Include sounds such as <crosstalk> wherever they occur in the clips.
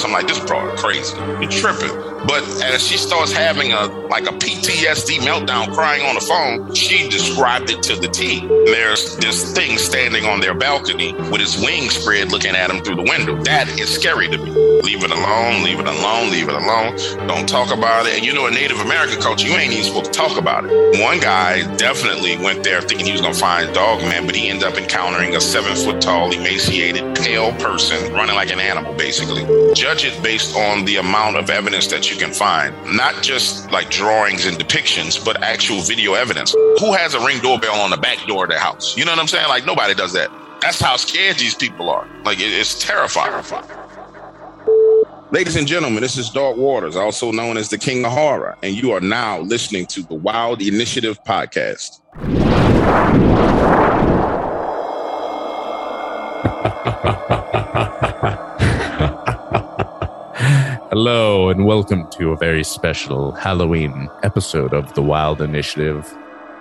this. I'm like, this broad crazy. You tripping. But as she starts having a like a PTSD meltdown crying on the phone, she described it to the T. There's this thing standing on their balcony with his wings spread looking at him through the window. That is scary to me. Leave it alone, leave it alone, leave it alone. Don't talk about it. And you know, in Native American culture, you ain't even supposed to talk about it. One guy definitely went there thinking he was gonna find dog man, but he ended up encountering a seven foot tall, emaciated, pale person running like an animal, basically. Judge it based on the amount of evidence that you can find, not just like drawings and depictions, but actual video evidence. Who has a ring doorbell on the back door of their house? You know what I'm saying? Like nobody does that. That's how scared these people are. Like it, it's terrifying. Ladies and gentlemen, this is Dark Waters, also known as the King of Horror, and you are now listening to the Wild Initiative podcast. <laughs> Hello, and welcome to a very special Halloween episode of the Wild Initiative,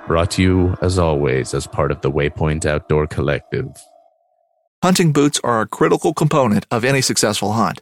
brought to you, as always, as part of the Waypoint Outdoor Collective. Hunting boots are a critical component of any successful hunt.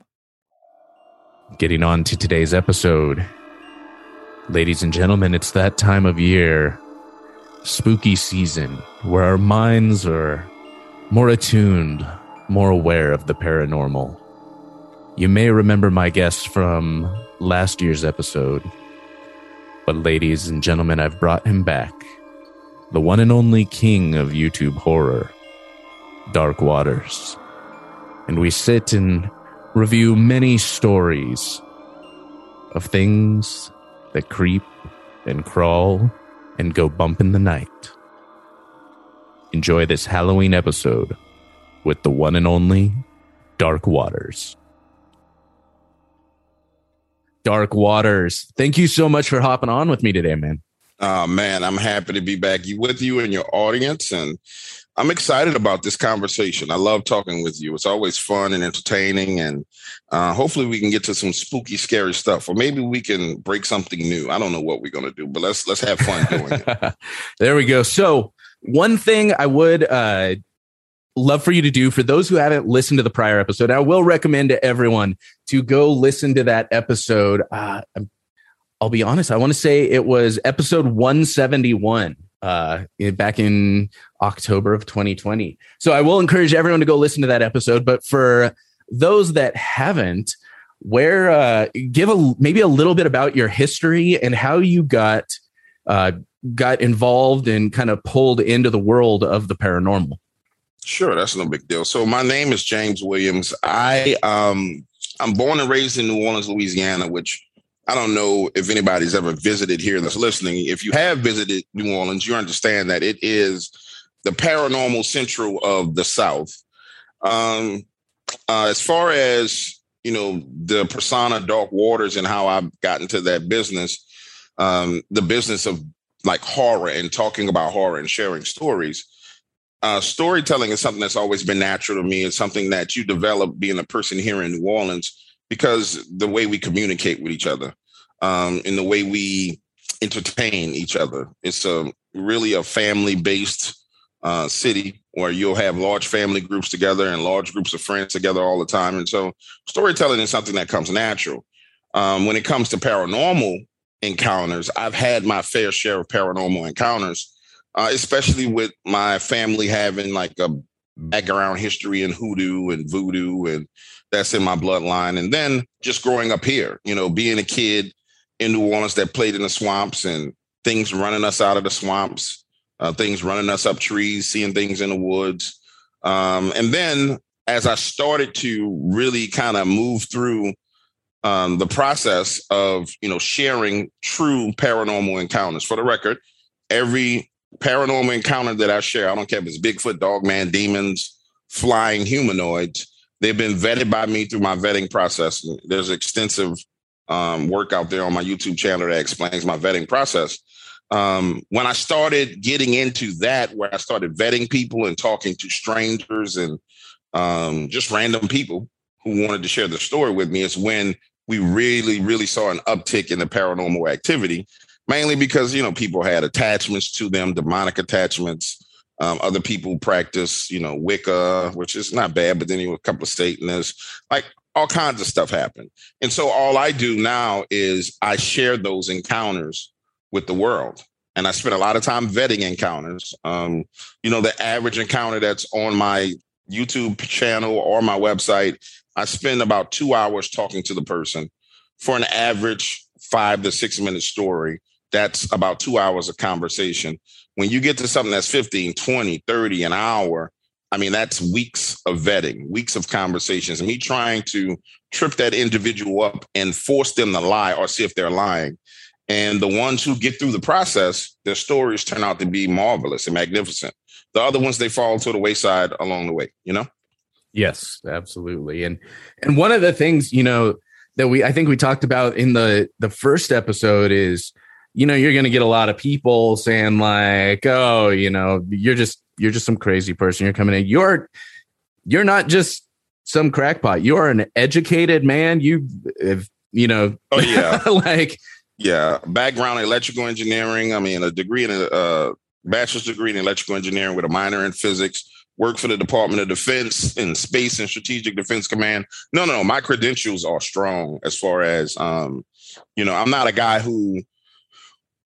Getting on to today's episode. Ladies and gentlemen, it's that time of year, spooky season, where our minds are more attuned, more aware of the paranormal. You may remember my guest from last year's episode, but ladies and gentlemen, I've brought him back. The one and only king of YouTube horror, Dark Waters. And we sit and review many stories of things that creep and crawl and go bump in the night. Enjoy this Halloween episode with the one and only Dark Waters. Dark Waters, thank you so much for hopping on with me today, man. Oh man, I'm happy to be back with you and your audience, and I'm excited about this conversation. I love talking with you. It's always fun and entertaining, and uh, hopefully we can get to some spooky, scary stuff, or maybe we can break something new. I don't know what we're gonna do, but let's let's have fun doing it. <laughs> there we go. So one thing I would uh, love for you to do for those who haven't listened to the prior episode, I will recommend to everyone to go listen to that episode. Uh, I'll be honest, I want to say it was episode 171 uh, back in October of 2020. So I will encourage everyone to go listen to that episode. But for those that haven't, where uh, give a maybe a little bit about your history and how you got uh, got involved and kind of pulled into the world of the paranormal. Sure, that's no big deal. So my name is James Williams. I um I'm born and raised in New Orleans, Louisiana, which I don't know if anybody's ever visited here that's listening. If you have visited New Orleans, you understand that it is the paranormal central of the South. Um, uh, as far as you know, the persona Dark Waters and how I've gotten to that business, um, the business of like horror and talking about horror and sharing stories. Uh, storytelling is something that's always been natural to me. It's something that you develop being a person here in New Orleans because the way we communicate with each other, um, and the way we entertain each other. It's a really a family based uh, city where you'll have large family groups together and large groups of friends together all the time. And so storytelling is something that comes natural. Um, when it comes to paranormal encounters, I've had my fair share of paranormal encounters, uh, especially with my family having like a background history in hoodoo and voodoo, and that's in my bloodline. And then just growing up here, you know, being a kid in New Orleans that played in the swamps and things running us out of the swamps, uh, things running us up trees, seeing things in the woods. Um, and then as I started to really kind of move through um, the process of you know sharing true paranormal encounters. For the record, every paranormal encounter that I share, I don't care if it's Bigfoot, Dogman, demons, flying humanoids, they've been vetted by me through my vetting process. There's extensive um, work out there on my YouTube channel that explains my vetting process. Um, when I started getting into that, where I started vetting people and talking to strangers and um, just random people who wanted to share the story with me, is when we really, really saw an uptick in the paranormal activity, mainly because, you know, people had attachments to them, demonic attachments. Um, other people practice, you know, Wicca, which is not bad, but then you know, a couple of Satanists, like all kinds of stuff happened. And so all I do now is I share those encounters with the world. And I spend a lot of time vetting encounters. Um, you know, the average encounter that's on my YouTube channel or my website I spend about two hours talking to the person for an average five to six minute story. That's about two hours of conversation. When you get to something that's 15, 20, 30, an hour, I mean, that's weeks of vetting, weeks of conversations, and me trying to trip that individual up and force them to lie or see if they're lying. And the ones who get through the process, their stories turn out to be marvelous and magnificent. The other ones, they fall to the wayside along the way, you know? Yes, absolutely. And and one of the things, you know, that we I think we talked about in the the first episode is you know, you're going to get a lot of people saying like, "Oh, you know, you're just you're just some crazy person. You're coming in. You're you're not just some crackpot. You're an educated man. You have, you know, oh yeah. <laughs> like yeah, background electrical engineering. I mean, a degree in a uh, bachelor's degree in electrical engineering with a minor in physics work for the Department of Defense and Space and Strategic Defense Command. No, no, no. My credentials are strong as far as, um, you know, I'm not a guy who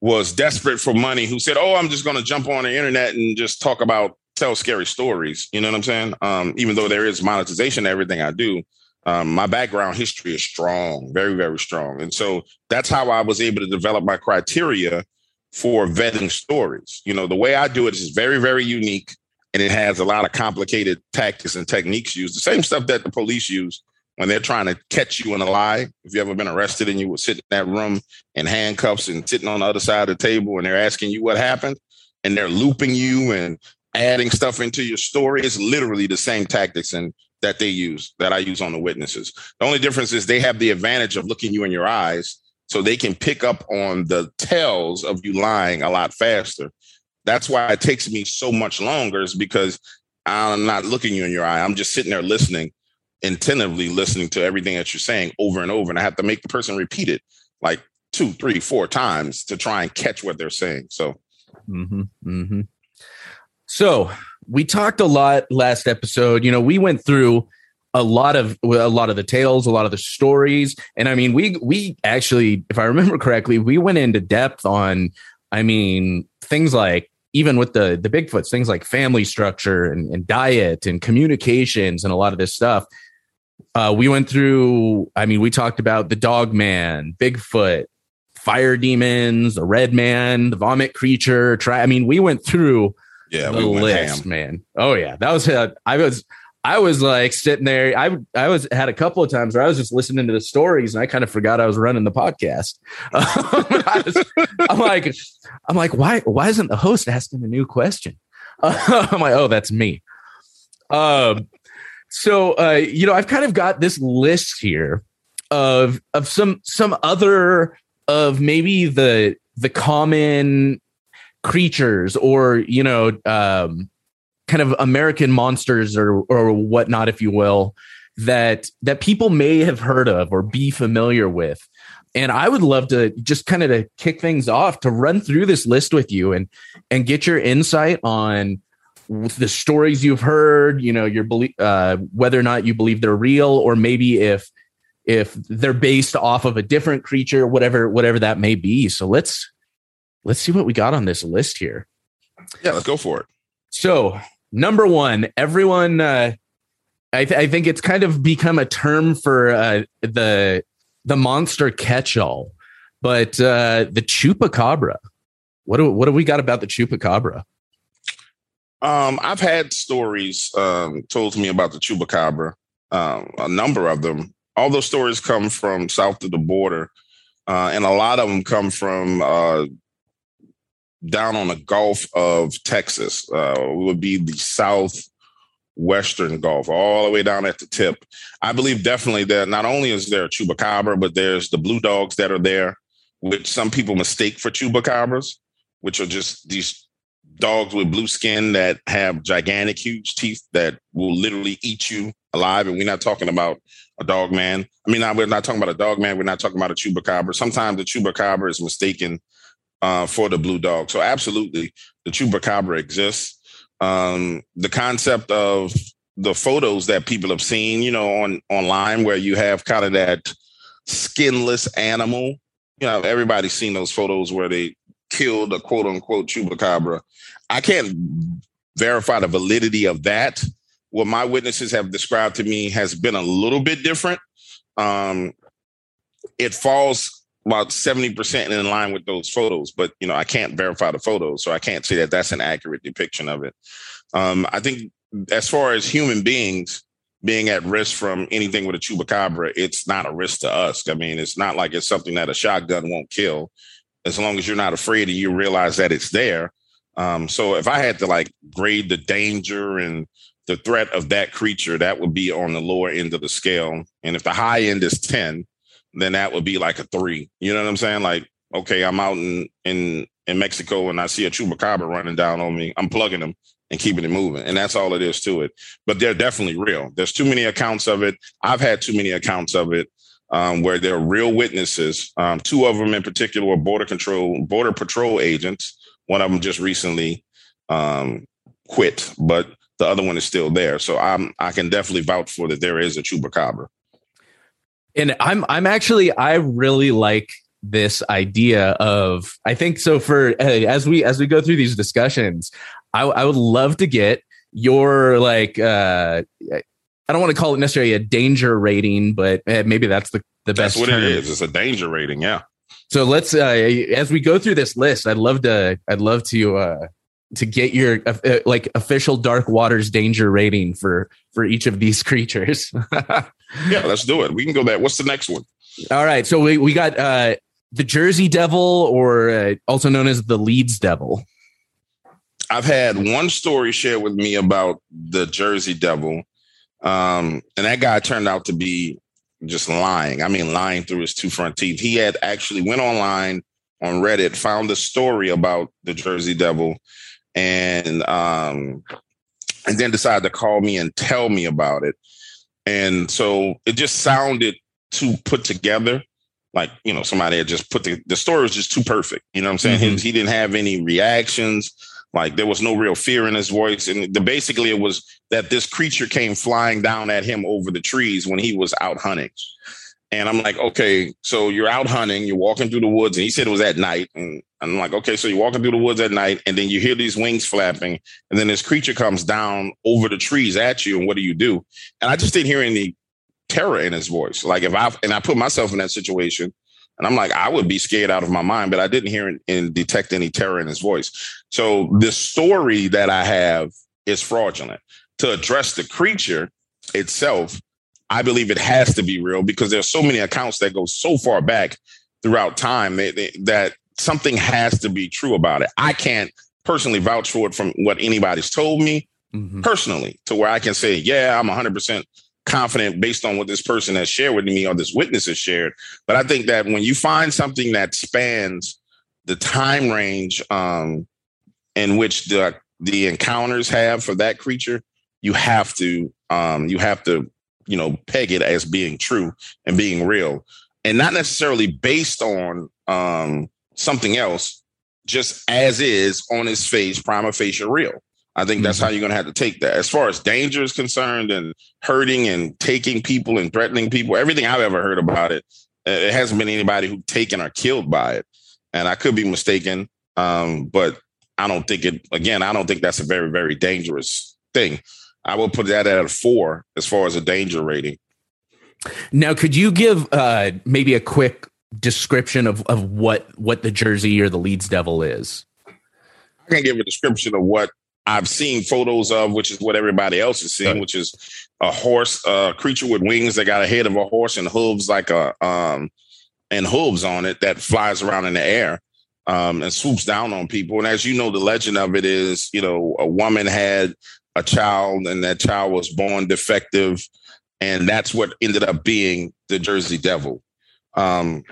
was desperate for money who said, "Oh, I'm just going to jump on the internet and just talk about tell scary stories." You know what I'm saying? Um, even though there is monetization everything I do, um, my background history is strong, very, very strong, and so that's how I was able to develop my criteria for vetting stories. You know, the way I do it is very, very unique and it has a lot of complicated tactics and techniques used. The same stuff that the police use when they're trying to catch you in a lie. If you ever been arrested and you were sitting in that room in handcuffs and sitting on the other side of the table and they're asking you what happened and they're looping you and adding stuff into your story, it's literally the same tactics and that they use that I use on the witnesses. The only difference is they have the advantage of looking you in your eyes so they can pick up on the tells of you lying a lot faster that's why it takes me so much longer is because I'm not looking you in your eye. I'm just sitting there listening, attentively listening to everything that you're saying over and over. And I have to make the person repeat it like two, three, four times to try and catch what they're saying. So, mm-hmm, mm-hmm. so we talked a lot last episode. You know, we went through a lot of a lot of the tales, a lot of the stories, and I mean, we we actually, if I remember correctly, we went into depth on. I mean, things like even with the the Bigfoots, things like family structure and, and diet and communications and a lot of this stuff. Uh, we went through. I mean, we talked about the Dog Man, Bigfoot, fire demons, the Red Man, the Vomit Creature. Try. I mean, we went through yeah, the we list, ham. man. Oh yeah, that was. Uh, I was I was like sitting there. I I was had a couple of times where I was just listening to the stories and I kind of forgot I was running the podcast. Um, <laughs> I am like, I'm like, why why isn't the host asking a new question? Uh, <laughs> I'm like, oh, that's me. Um, so uh, you know, I've kind of got this list here of of some some other of maybe the the common creatures or you know um kind of American monsters or or whatnot, if you will, that that people may have heard of or be familiar with. And I would love to just kind of to kick things off to run through this list with you and and get your insight on the stories you've heard. You know, your belief, uh, whether or not you believe they're real, or maybe if if they're based off of a different creature, whatever whatever that may be. So let's let's see what we got on this list here. Yeah, let's go for it. So number one, everyone. Uh, I, th- I, think it's kind of become a term for uh, the the monster catch-all. But uh, the chupacabra, what do what do we got about the chupacabra? Um, I've had stories um, told to me about the chupacabra, um, a number of them. All those stories come from south of the border, uh, and a lot of them come from uh, down on the Gulf of Texas. Uh, would be the southwestern Gulf, all the way down at the tip. I believe definitely that not only is there a chupacabra, but there's the blue dogs that are there, which some people mistake for chupacabras, which are just these dogs with blue skin that have gigantic, huge teeth that will literally eat you alive. And we're not talking about a dog man. I mean, we're not talking about a dog man. We're not talking about a chupacabra. Sometimes the chupacabra is mistaken uh, for the blue dog. So absolutely, the chupacabra exists. Um, the concept of the photos that people have seen, you know, on online where you have kind of that skinless animal. You know, everybody's seen those photos where they killed a quote unquote chupacabra. I can't verify the validity of that. What my witnesses have described to me has been a little bit different. Um, it falls about 70% in line with those photos, but you know, I can't verify the photos, so I can't say that that's an accurate depiction of it. Um, I think as far as human beings being at risk from anything with a chupacabra, it's not a risk to us. I mean, it's not like it's something that a shotgun won't kill as long as you're not afraid and you realize that it's there. Um, so if I had to like grade the danger and the threat of that creature, that would be on the lower end of the scale. And if the high end is 10, then that would be like a three. You know what I'm saying? Like, okay, I'm out in in in Mexico and I see a chupacabra running down on me. I'm plugging them and keeping it moving. And that's all it is to it. But they're definitely real. There's too many accounts of it. I've had too many accounts of it um, where there are real witnesses. Um, two of them in particular were border control, border patrol agents. One of them just recently um, quit, but the other one is still there. So I'm I can definitely vouch for that. There is a chupacabra. And I'm I'm actually I really like this idea of I think so for as we as we go through these discussions, I, I would love to get your like uh I don't want to call it necessarily a danger rating, but uh, maybe that's the the best. That's what term. it is. It's a danger rating. Yeah. So let's uh as we go through this list, I'd love to I'd love to uh to get your uh, like official dark waters danger rating for for each of these <laughs> creatures. <laughs> yeah, let's do it. We can go that. What's the next one? All right, so we we got uh the Jersey Devil, or uh, also known as the Leeds Devil. I've had one story shared with me about the Jersey Devil, um, and that guy turned out to be just lying. I mean, lying through his two front teeth. He had actually went online on Reddit, found a story about the Jersey Devil, and um, and then decided to call me and tell me about it. And so it just sounded too put together. Like, you know, somebody had just put the, the story was just too perfect. You know what I'm saying? Mm-hmm. He, he didn't have any reactions. Like there was no real fear in his voice. And the, basically it was that this creature came flying down at him over the trees when he was out hunting. And I'm like, okay, so you're out hunting, you're walking through the woods, and he said it was at night. And I'm like, okay, so you're walking through the woods at night, and then you hear these wings flapping, and then this creature comes down over the trees at you, and what do you do? And I just didn't hear any terror in his voice. Like if I and I put myself in that situation, and I'm like, I would be scared out of my mind, but I didn't hear and detect any terror in his voice. So the story that I have is fraudulent. To address the creature itself, I believe it has to be real because there's so many accounts that go so far back throughout time that, that something has to be true about it. I can't personally vouch for it from what anybody's told me mm-hmm. personally to where I can say, yeah, I'm 100% confident based on what this person has shared with me or this witness has shared. But I think that when you find something that spans the time range um, in which the the encounters have for that creature, you have to um, you have to you know peg it as being true and being real, and not necessarily based on um, something else, just as is on its face, prima facie real. I think that's mm-hmm. how you're going to have to take that. As far as danger is concerned, and hurting and taking people and threatening people, everything I've ever heard about it, it hasn't been anybody who taken or killed by it. And I could be mistaken, um, but I don't think it. Again, I don't think that's a very very dangerous thing. I will put that at a four as far as a danger rating. Now, could you give uh, maybe a quick description of, of what what the Jersey or the Leeds Devil is. I can give a description of what I've seen photos of, which is what everybody else is seeing, which is a horse, a creature with wings that got a head of a horse and hooves like a um and hooves on it that flies around in the air um and swoops down on people. And as you know, the legend of it is, you know, a woman had a child and that child was born defective, and that's what ended up being the Jersey Devil. Um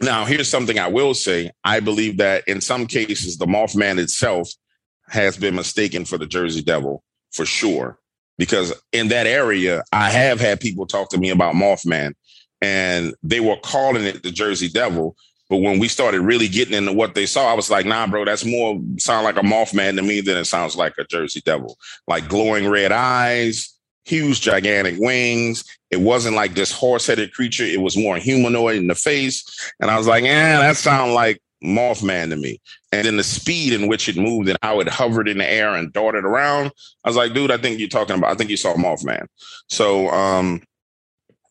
now here's something I will say. I believe that in some cases the Mothman itself has been mistaken for the Jersey Devil for sure. Because in that area, I have had people talk to me about Mothman and they were calling it the Jersey Devil. But when we started really getting into what they saw, I was like, nah, bro, that's more sound like a Mothman to me than it sounds like a Jersey Devil. Like glowing red eyes, huge, gigantic wings. It wasn't like this horse headed creature. It was more humanoid in the face. And I was like, yeah, that sounds like Mothman to me. And then the speed in which it moved and how it hovered in the air and darted around, I was like, dude, I think you're talking about, I think you saw Mothman. So um,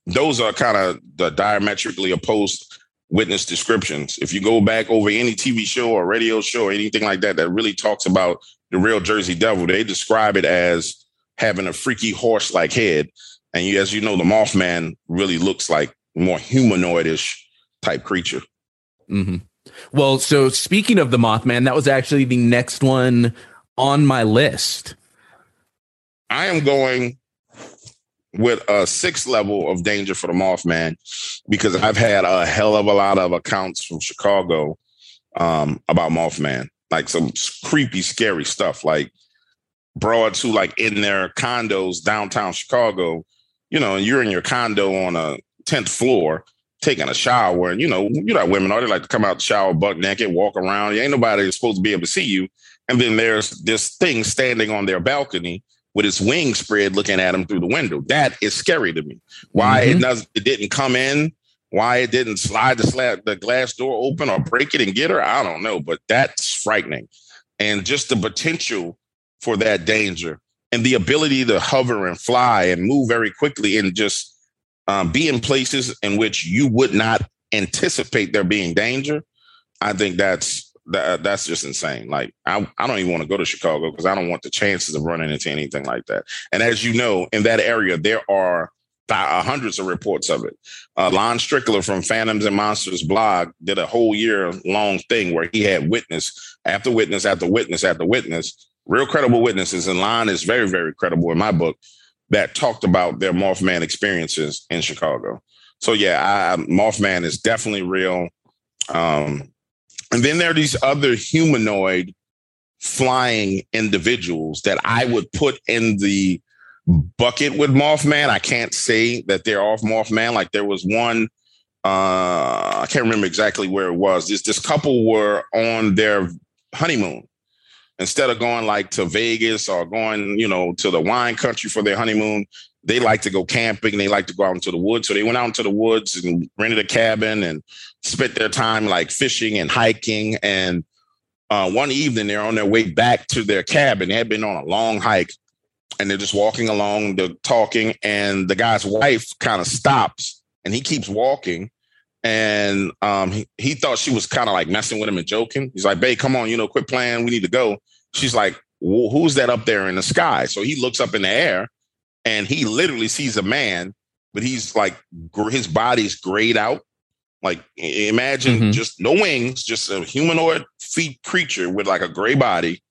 those are kind of the diametrically opposed witness descriptions. If you go back over any TV show or radio show or anything like that that really talks about the real Jersey Devil, they describe it as having a freaky horse-like head. And you, as you know, the Mothman really looks like more humanoidish type creature. hmm Well, so speaking of the Mothman, that was actually the next one on my list. I am going with a sixth level of danger for the Mothman because I've had a hell of a lot of accounts from Chicago um, about Mothman, like some creepy, scary stuff, like broads who like in their condos downtown Chicago, you know, and you're in your condo on a tenth floor taking a shower, and you know, you know, women are they like to come out the shower butt naked, walk around. You Ain't nobody supposed to be able to see you, and then there's this thing standing on their balcony with its wings spread looking at them through the window. That is scary to me. Why it Mhm. does it didn't come in, why it didn't slide the slab the glass door open or break it and get her, I don't know, but that's frightening. And just the potential for that danger and the ability to hover and fly and move very quickly and just um, be in places in which you would not anticipate there being danger. I think that's that, that's just insane. Like I, I don't even want to go to Chicago because I don't want the chances of running into anything like that. And as you know, in that area, there are uh, hundreds of reports of it. Uh, Lon Strickler from Phantoms and Monsters blog did a whole year long thing where he had witness after witness after witness after witness, real credible witnesses. And Lon is very, very credible in my book that talked about their Mothman experiences in Chicago. So yeah, I, Mothman is definitely real. Um, and then there are these other humanoid flying individuals that I would put in the bucket with Mothman. I can't say that they're off Mothman. Like there was one, uh, I can't remember exactly where it was. This this couple were on their honeymoon. Instead of going like to Vegas or going, you know, to the wine country for their honeymoon, they like to go camping. And they like to go out into the woods. So they went out into the woods and rented a cabin and spent their time like fishing and hiking. And uh, one evening, they're on their way back to their cabin. They had been on a long hike and they're just walking along, they're talking. And the guy's wife kind of stops and he keeps walking. And um, he, he thought she was kind of like messing with him and joking. He's like, babe, come on, you know, quit playing. We need to go. She's like, "Wh- who's that up there in the sky? So he looks up in the air and he literally sees a man, but he's like, his body's grayed out. Like imagine Mhm. just no wings, just a humanoid feet creature with like a gray body,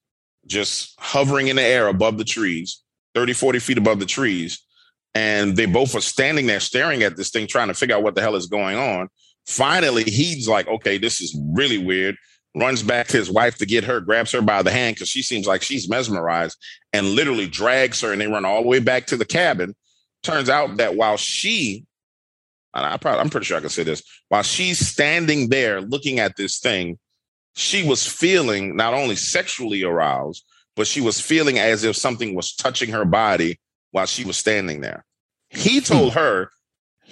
just hovering in the air above the trees, 30, 40 feet above the trees. And they both are standing there staring at this thing, trying to figure out what the hell is going on. Finally, he's like, okay, this is really weird. Runs back to his wife to get her, grabs her by the hand because she seems like she's mesmerized and literally drags her. And they run all the way back to the cabin. Turns out that while she, and I probably, I'm pretty sure I can say this, while she's standing there looking at this thing, she was feeling not only sexually aroused, but she was feeling as if something was touching her body while she was standing there. He hmm. told her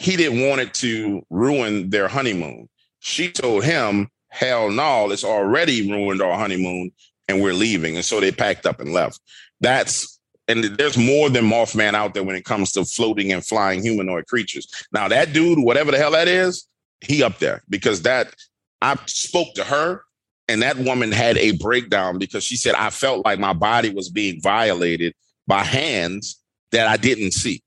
he didn't want it to ruin their honeymoon. She told him, hell no, it's already ruined our honeymoon and we're leaving. And so they packed up and left. That's and there's more than Mothman out there when it comes to floating and flying humanoid creatures. Now that dude, whatever the hell that is, he up there because that I spoke to her and that woman had a breakdown because she said I felt like my body was being violated by hands that I didn't see.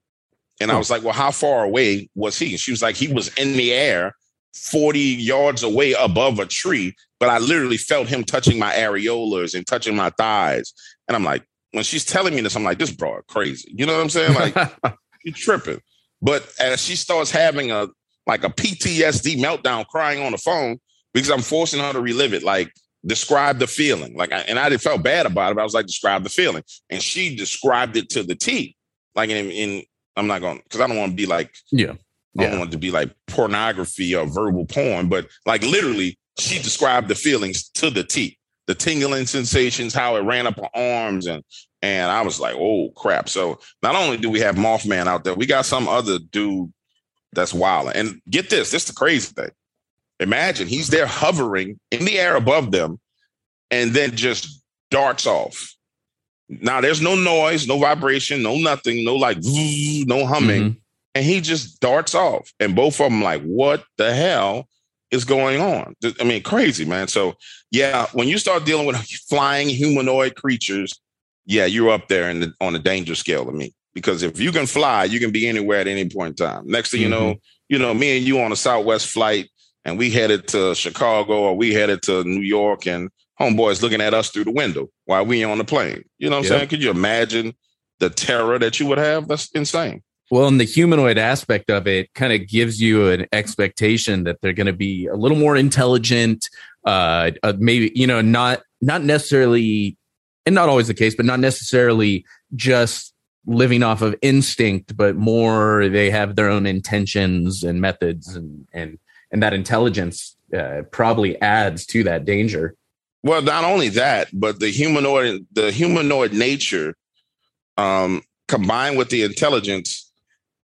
And I was like, well, how far away was he? And she was like, he was in the air 40 yards away above a tree, but I literally felt him touching my areolas and touching my thighs. And I'm like, when she's telling me this, I'm like, this broad crazy. You know what I'm saying? Like, <laughs> you tripping. But as she starts having a like a PTSD meltdown, crying on the phone because I'm forcing her to relive it, like describe the feeling. Like, I, and I didn't felt bad about it. But I was like, describe the feeling, and she described it to the T. Like in, in I'm not going because I don't want to be like, yeah, I don't want it to be like pornography or verbal porn, but like literally, she described the feelings to the T. The tingling sensations, how it ran up her arms, and and I was like, oh crap. So not only do we have Mothman out there, we got some other dude that's wild. And get this, this is the crazy thing. Imagine he's there hovering in the air above them and then just darts off. Now there's no noise, no vibration, no nothing, no like <laughs> no humming. Mm-hmm. And he just darts off. And both of them like, what the hell is going on? I mean, crazy, man. So yeah, when you start dealing with <laughs> flying humanoid creatures yeah, you're up there in the, on the danger scale to me. Because if you can fly, you can be anywhere at any point in time. Next thing mm-hmm. you know, you know, me and you on a Southwest flight, and we headed to Chicago or we headed to New York, and homeboys looking at us through the window while we on the plane. You know what I'm yep. saying? Could you imagine the terror that you would have? That's insane. Well, and the humanoid aspect of it kind of gives you an expectation that they're going to be a little more intelligent, uh, uh, maybe you know, not not necessarily and not always the case, but not necessarily just living off of instinct, but more they have their own intentions and methods, and and and that intelligence uh, probably adds to that danger. Well, not only that, but the humanoid the humanoid nature, um, combined with the intelligence.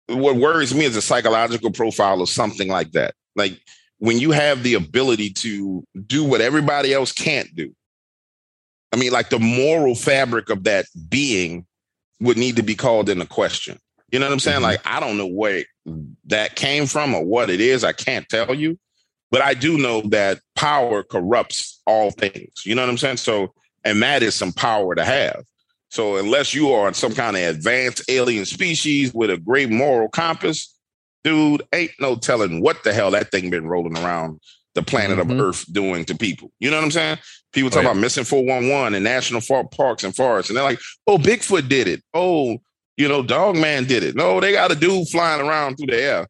What worries me is the psychological profile of something like that. Like when you have the ability to do what everybody else can't do I mean, like the moral fabric of that being would need to be called into question. You know what I'm saying? Mm-hmm. Like, I don't know where that came from or what it is. I can't tell you. But I do know that power corrupts all things. You know what I'm saying? So, and that is some power to have. So, unless you are some kind of advanced alien species with a great moral compass, dude, ain't no telling what the hell that thing been rolling around the planet mm-hmm. of Earth doing to people. You know what I'm saying? People talk oh, yeah. about missing 411 and national parks and forests, and they're like, "Oh, Bigfoot did it. Oh, you know, Dog Man did it." No, they got a dude flying around through the air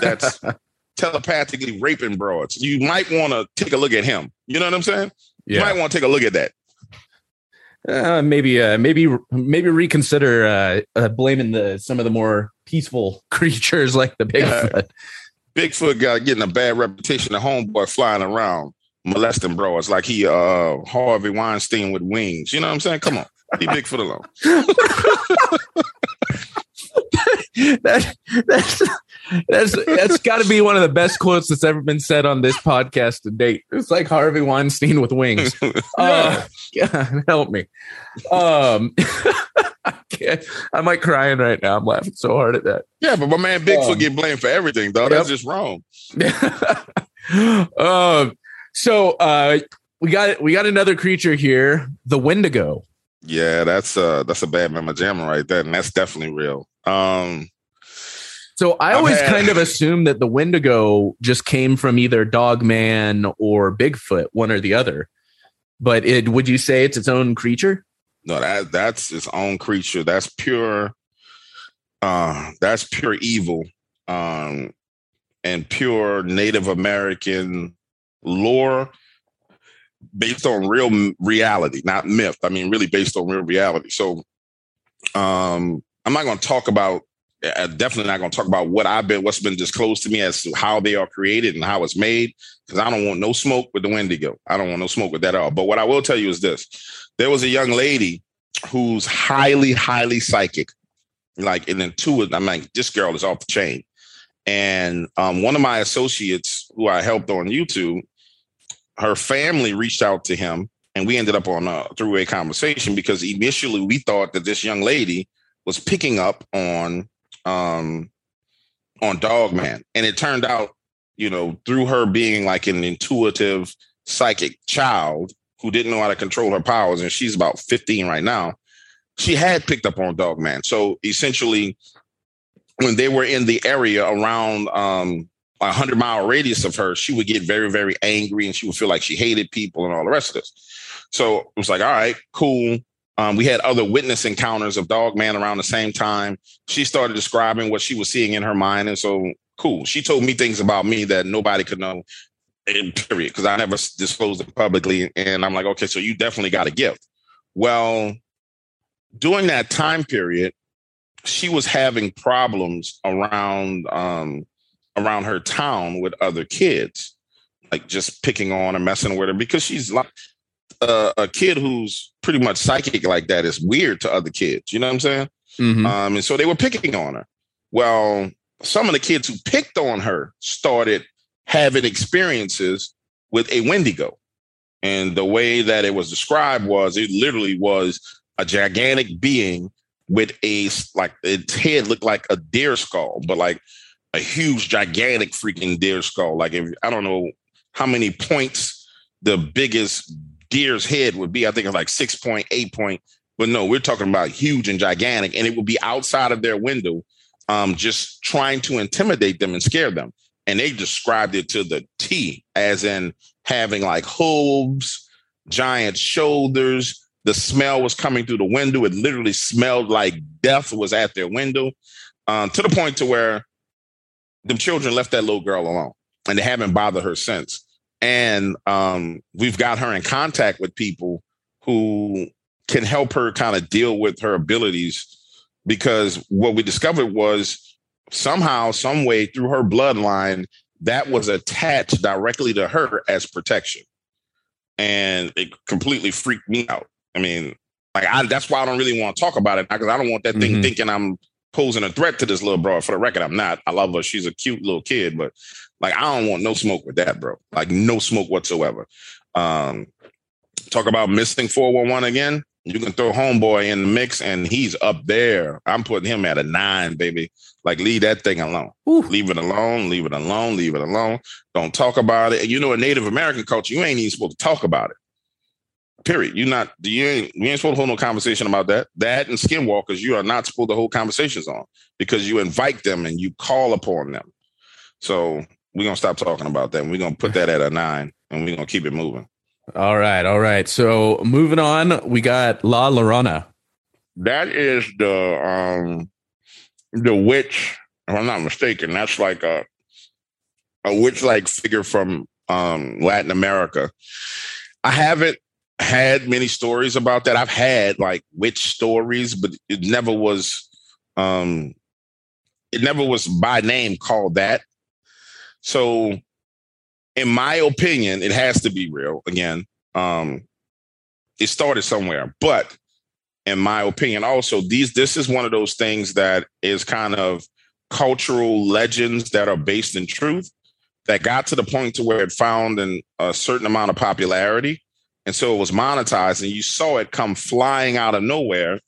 that's <laughs> telepathically raping broads. You might want to take a look at him. You know what I'm saying? Yeah. You might want to take a look at that. Uh, maybe, uh, maybe, maybe reconsider uh, uh, blaming the some of the more peaceful <laughs> creatures like the Bigfoot. Bigfoot got getting a bad reputation. The homeboy flying around molesting bro. It's like he uh Harvey Weinstein with wings. You know what I'm saying? Come on. Leave Bigfoot alone. <laughs> that, that's that's that's got to be one of the best quotes that's ever been said on this podcast to date. It's like Harvey Weinstein with wings. Uh, <laughs> God, help me. Um, <laughs> I, I might crying right now. I'm laughing so hard at that. Yeah, but my man Bigfoot um, get blamed for everything, though. Yep. That's just wrong. <laughs> um, so uh, we got we got another creature here, the Wendigo. Yeah, that's uh that's a bad mama jammer right there, and that's definitely real. Um so I always had... kind of assume that the Wendigo just came from either Dogman or Bigfoot, one or the other. But it would you say it's its own creature? No, that that's its own creature. That's pure uh that's pure evil. Um and pure Native American lore based on real reality, not myth. I mean, really based on real reality. So, um, I'm not going to talk about. Uh, definitely not going to talk about what I've been, what's been disclosed to me as to how they are created and how it's made, because I don't want no smoke with the Wendigo. I don't want no smoke with that at all. But what I will tell you is this: there was a young lady who's highly, highly psychic, like an intuitive. I'm like, this girl is off the chain. And um, one of my associates who I helped on YouTube, her family reached out to him and we ended up on a three-way conversation because initially we thought that this young lady was picking up on um on Dogman. And it turned out you know, through her being like an intuitive psychic child who didn't know how to control her powers, and she's about 15 right now, she had picked up on Dog Man. So essentially, when they were in the area around um, a hundred mile radius of her, she would get very, very angry and she would feel like she hated people and all the rest of this. So it was like, all right, cool. Um, we had other witness encounters of Dog Man around the same time. She started describing what she was seeing in her mind. And so, cool. She told me things about me that nobody could know, period, because I never disclosed it publicly. And I'm like, okay, so you definitely got a gift. Well, during that time period, she was having problems around um, around her town with other kids, like just picking on and messing with her because she's like uh, a kid who's pretty much psychic like that is weird to other kids. You know what I'm saying? Mm-hmm. Um, and so they were picking on her. Well, some of the kids who picked on her started having experiences with a Wendigo. And the way that it was described was it literally was a gigantic being with a like its head looked like a deer skull, but like a huge, gigantic freaking deer skull. Like if I don't know how many points the biggest deer's head would be. I think like six point, eight point. But no, we're talking about huge and gigantic, and it would be outside of their window, um, just trying to intimidate them and scare them. And they described it to the T, as in having like hooves, giant shoulders. The smell was coming through the window. It literally smelled like death was at their window, um, to the point to where the children left that little girl alone and they haven't bothered her since. And um, we've got her in contact with people who can help her kind of deal with her abilities because what we discovered was somehow, some way through her bloodline, that was attached directly to her as protection. And it completely freaked me out. I mean, like I, that's why I don't really want to talk about it because I don't want that thing mm-hmm. thinking I'm posing a threat to this little bro. For the record, I'm not. I love her. She's a cute little kid, but like I don't want no smoke with that, bro. Like no smoke whatsoever. Um, talk about missing 411 again. You can throw homeboy in the mix and he's up there. I'm putting him at a nine, baby. Like leave that thing alone. Ooh. Leave it alone. Leave it alone. Leave it alone. Don't talk about it. And you know, in Native American culture, you ain't even supposed to talk about it. Period. You're not. You ain't. You ain't supposed to hold no conversation about that. That and skinwalkers, you are not supposed to hold conversations on because you invite them and you call upon them. So we're gonna stop talking about that. We're gonna put that at a nine, and we're gonna keep it moving. All right, all right. So moving on, we got La Llorona. That is the um the witch. If I'm not mistaken, that's like a a witch like figure from um Latin America. I haven't had many stories about that. I've had like witch stories, but it never was um it never was by name called that. So in my opinion, it has to be real again. Um it started somewhere, but in my opinion also these this is one of those things that is kind of cultural legends that are based in truth that got to the point to where it found in a certain amount of popularity and so it was monetized, and you saw it come flying out of nowhere.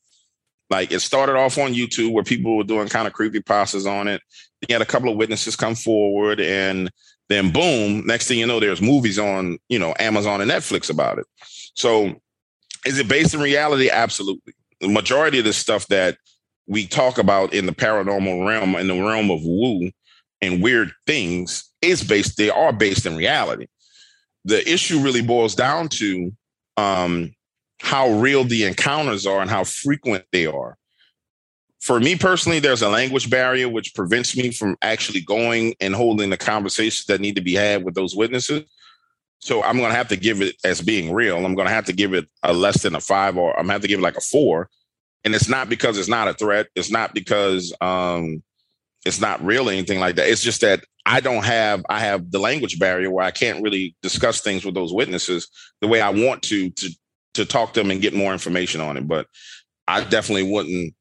Like it started off on YouTube where people were doing kind of creepy passes on it. You had a couple of witnesses come forward, and then boom, next thing you know, there's movies on, you know, Amazon and Netflix about it. So is it based in reality? Absolutely. The majority of the stuff that we talk about in the paranormal realm, in the realm of woo and weird things, is based, they are based in reality the issue really boils down to um, how real the encounters are and how frequent they are. For me personally, there's a language barrier which prevents me from actually going and holding the conversations that need to be had with those witnesses. So I'm going to have to give it as being real. I'm going to have to give it a less than a five, or I'm going to have to give it like a four. And it's not because it's not a threat. It's not because um, it's not real or anything like that. It's just that I don't have I have the language barrier where I can't really discuss things with those witnesses the way I want to to to talk to them and get more information on it. But I definitely wouldn't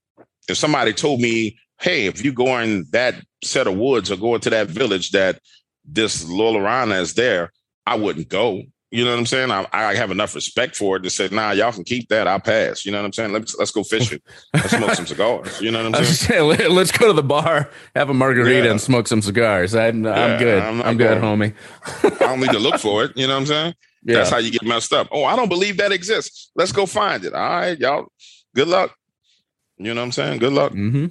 if somebody told me, hey, if you go in that set of woods or go into that village that this La Llorona is there, I wouldn't go. You know what I'm saying? I, I have enough respect for it to say, nah, y'all can keep that. I'll pass. You know what I'm saying? Let's let's go fishing. Let's smoke some <laughs> cigars. You know what I'm saying? saying? Let's go to the bar, have a margarita, yeah. and smoke some cigars. I'm, yeah, I'm good. I'm, I'm good, homie. I don't need to look for it. You know what I'm saying? Yeah. That's how you get messed up. Oh, I don't believe that exists. Let's go find it. All right, y'all. Good luck. You know what I'm saying? Good luck. Mm-hmm.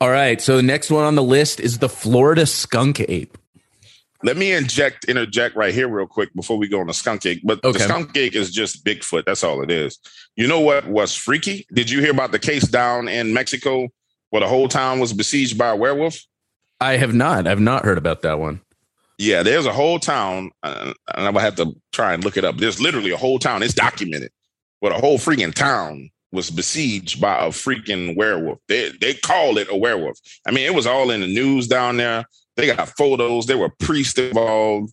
All right. So the next one on the list is the Florida skunk ape. Let me inject, interject right here real quick before we go on the skunk ape. But okay. the skunk ape is just Bigfoot. That's all it is. You know what was freaky? Did you hear about the case down in Mexico where the whole town was besieged by a werewolf? I have not. I've not heard about that one. Yeah, there's a whole town, uh, and I'm gonna have to try and look it up. There's literally a whole town. It's documented where a whole freaking town was besieged by a freaking werewolf. They they called it a werewolf. I mean, it was all in the news down there. They got photos. There were priests involved.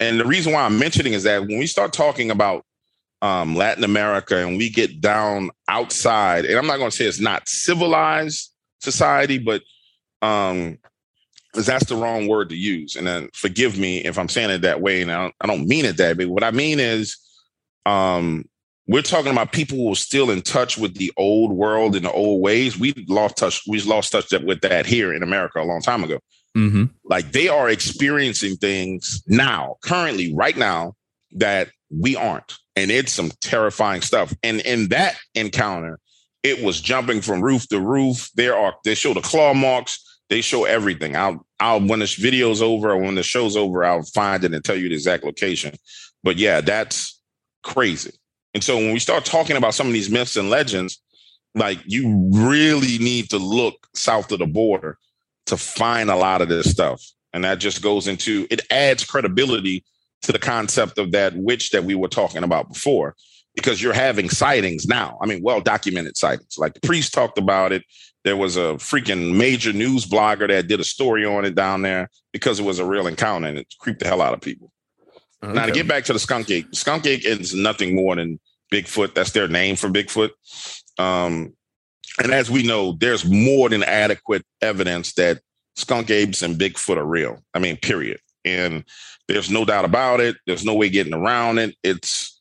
And the reason why I'm mentioning is that when we start talking about um, Latin America and we get down outside, and I'm not going to say it's not civilized society, but um, that's the wrong word to use. And then forgive me if I'm saying it that way, and I don't, I don't mean it that way. What I mean is, um, we're talking about people who are still in touch with the old world and the old ways. We lost touch. We lost touch with that here in America a long time ago. Mm-hmm. Like they are experiencing things now, currently, right now, that we aren't, and it's some terrifying stuff. And in that encounter, it was jumping from roof to roof. There are they show the claw marks. They show everything. I'll I'll when this video's over or when the show's over, I'll find it and tell you the exact location. But yeah, that's crazy. And so when we start talking about some of these myths and legends, like you really need to look south of the border to find a lot of this stuff. And that just goes into it adds credibility to the concept of that witch that we were talking about before, because you're having sightings now. I mean, well documented sightings. Like the priest talked about it. There was a freaking major news blogger that did a story on it down there because it was a real encounter and it creeped the hell out of people. Okay. Now to get back to the skunk ape, skunk ape is nothing more than Bigfoot. That's their name for Bigfoot. Um, and as we know, there's more than adequate evidence that skunk apes and Bigfoot are real. I mean, period. And there's no doubt about it. There's no way getting around it. It's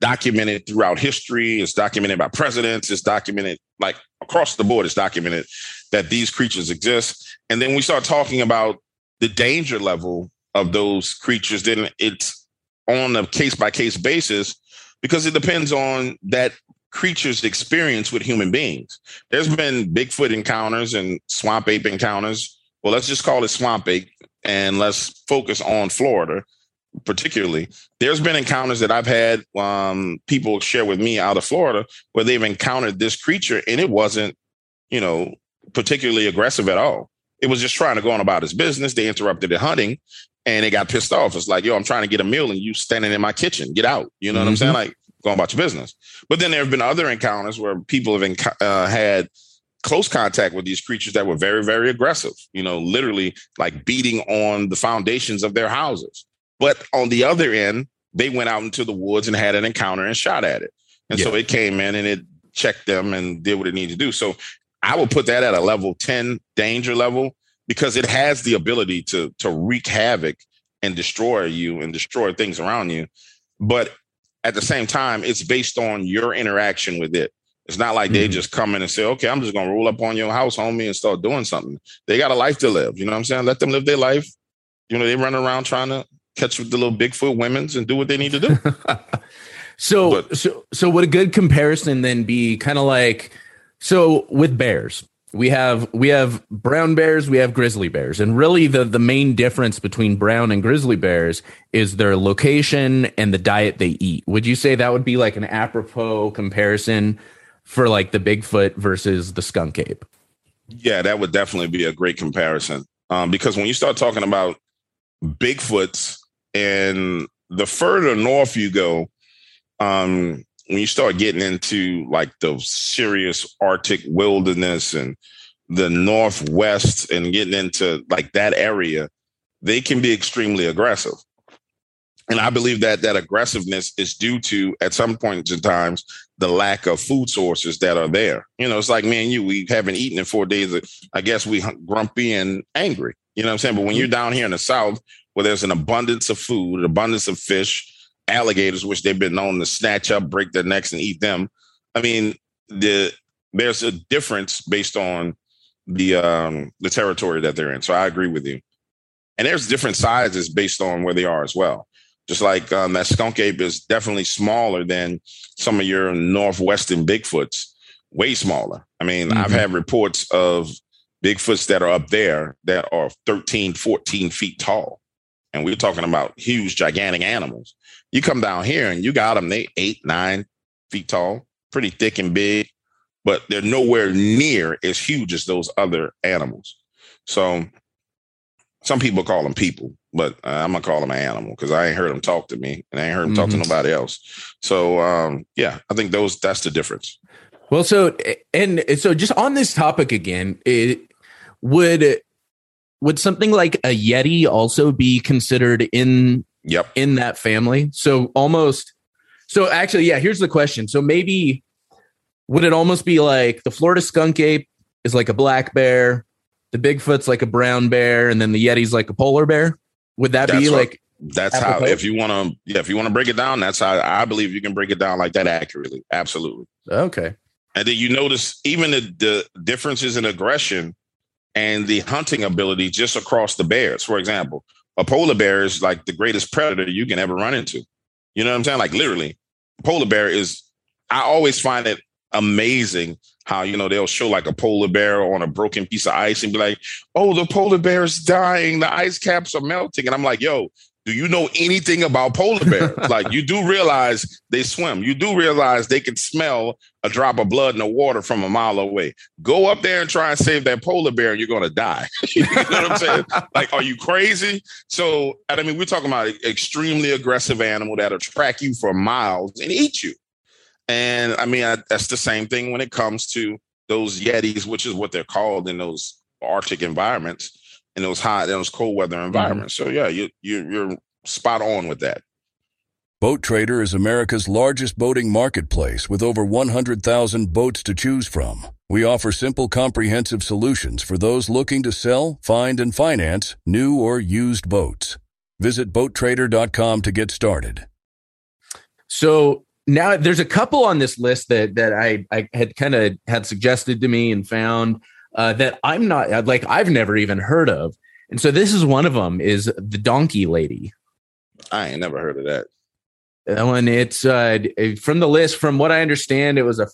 documented throughout history. It's documented by presidents. It's documented like across the board. It's documented that these creatures exist. And then we start talking about the danger level of those creatures. Then it's on a case by case basis because it depends on that creature's experience with human beings. There's been Bigfoot encounters and swamp ape encounters. Well, let's just call it swamp ape and let's focus on Florida particularly. There's been encounters that I've had um, people share with me out of Florida where they've encountered this creature and it wasn't, you know, particularly aggressive at all. It was just trying to go on about its business. They interrupted the hunting and they got pissed off. It's like, yo, I'm trying to get a meal and you standing in my kitchen. Get out. You know what mm-hmm. I'm saying? Like, going about your business. But then there have been other encounters where people have enc- uh, had close contact with these creatures that were very, very aggressive. You know, literally like beating on the foundations of their houses. But on the other end, they went out into the woods and had an encounter and shot at it. And yeah. so it came in and it checked them and did what it needed to do. So I would put that at a level 10 danger level because it has the ability to to wreak havoc and destroy you and destroy things around you. But at the same time, it's based on your interaction with it. It's not like mm-hmm. they just come in and say, okay, I'm just going to roll up on your house, homie, and start doing something. They got a life to live. You know what I'm saying? Let them live their life. You know, they run around trying to catch the little Bigfoot women's and do what they need to do. <laughs> so, but, so, so would a good comparison then be kind of like, so with bears, we have we have brown bears we have grizzly bears. And really the the main difference between brown and grizzly bears is their location and the diet they eat. Would you say that would be like an apropos comparison for like the bigfoot versus the skunk ape? Yeah that would definitely be a great comparison. Um, because when you start talking about bigfoots and the further north you go um, when you start getting into like the serious Arctic wilderness and the Northwest and getting into like that area, they can be extremely aggressive. And I believe that that aggressiveness is due to, at some points in times, the lack of food sources that are there. You know, it's like me and you, we haven't eaten in four days. I guess we grumpy and angry. You know what I'm saying? But when you're mm-hmm. down here in the South where there's an abundance of food, an abundance of fish, alligators, which they've been known to snatch up, break their necks, and eat them. I mean, the there's a difference based on the um, the territory that they're in. So I agree with you. And there's different sizes based on where they are as well. Just like um, that skunk ape is definitely smaller than some of your northwestern Bigfoots, way smaller. I mean, mm-hmm. I've had reports of Bigfoots that are up there that are 13, 14 feet tall. And we're talking about huge, gigantic animals. You come down here and you got them, they eight, nine feet tall, pretty thick and big, but they're nowhere near as huge as those other animals. So some people call them people, but uh, I'm gonna call them an animal because I ain't heard them talk to me and I ain't heard them mm-hmm. talk to mm-hmm. nobody else. So um, yeah, I think those that's the difference. Well, so and so just on this topic again, it would would something like a Yeti also be considered in yep in that family? So almost so actually, yeah, here's the question. So maybe would it almost be like the Florida skunk ape is like a black bear, the Bigfoot's like a brown bear, and then the Yeti's like a polar bear? Would that that's be what, like that's how if you want to yeah, if you want to break it down, that's how I believe you can break it down like that accurately. Absolutely. Okay. And then you notice even the, the differences in aggression and the hunting ability just across the bears. For example, a polar bear is like the greatest predator you can ever run into. You know what I'm saying? Like literally, polar bear is. I always find it amazing how you know they'll show like a polar bear on a broken piece of ice and be like, "Oh, the polar bear is dying. The ice caps are melting," and I'm like, "Yo, do you know anything about polar bears? <laughs> like you do realize they swim. You do realize they can smell a drop of blood in the water from a mile away. Go up there and try and save that polar bear and you're going to die. <laughs> you know what I'm saying? <laughs> like, are you crazy? So, I mean, we're talking about an extremely aggressive animal that'll track you for miles and eat you. And I mean, I, that's the same thing when it comes to those Yetis, which is what they're called in those Arctic environments in those hot, those cold weather mm-hmm. environments. Mm-hmm. So yeah, you, you you're spot on with that. Boat Trader is America's largest boating marketplace with over 100,000 boats to choose from. We offer simple, comprehensive solutions for those looking to sell, find, and finance new or used boats. Visit BoatTrader.com to get started. So now there's a couple on this list that that I I had kind of had suggested to me and found uh, that I'm not like I've never even heard of. And so this is one of them is the donkey lady. I ain't never heard of that. That one, it's uh, from the list. From what I understand, it was a,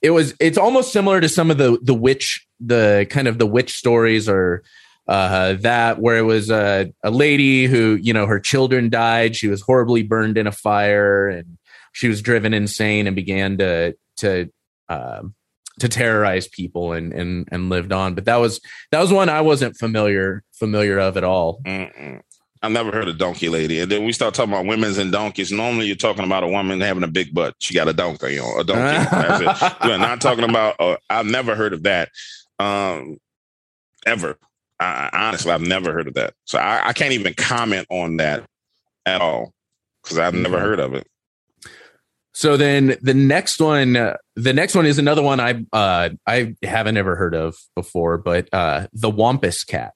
it was it's almost similar to some of the the witch, the kind of the witch stories or uh, that where it was a, a lady who you know her children died. She was horribly burned in a fire, and she was driven insane and began to to um, to terrorize people and and and lived on. But that was that was one I wasn't familiar familiar of at all. Mm-mm. I've never heard of donkey lady. And then we start talking about women's and donkeys. Normally, you're talking about a woman having a big butt. She got a donkey, you know, a donkey. <laughs> We're not talking about. Uh, I've never heard of that, um, ever. I, honestly, I've never heard of that. So I, I can't even comment on that at all because I've never heard of it. So then the next one, uh, the next one is another one I uh, I haven't ever heard of before, but uh, the Wampus cat.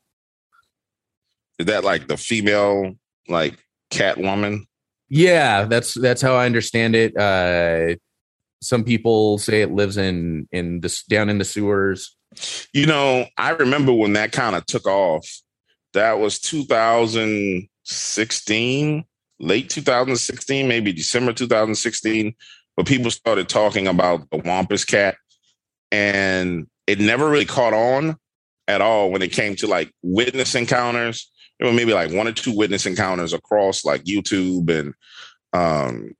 Is that like the female like cat woman? Yeah, that's that's how I understand it. Uh, some people say it lives in in this down in the sewers. You know, I remember when that kind of took off. That was 2016 late 2016, maybe December 2016, but people started talking about the Wampus cat. And it never really caught on at all when it came to like witness encounters. There were maybe like one or two witness encounters across like YouTube and um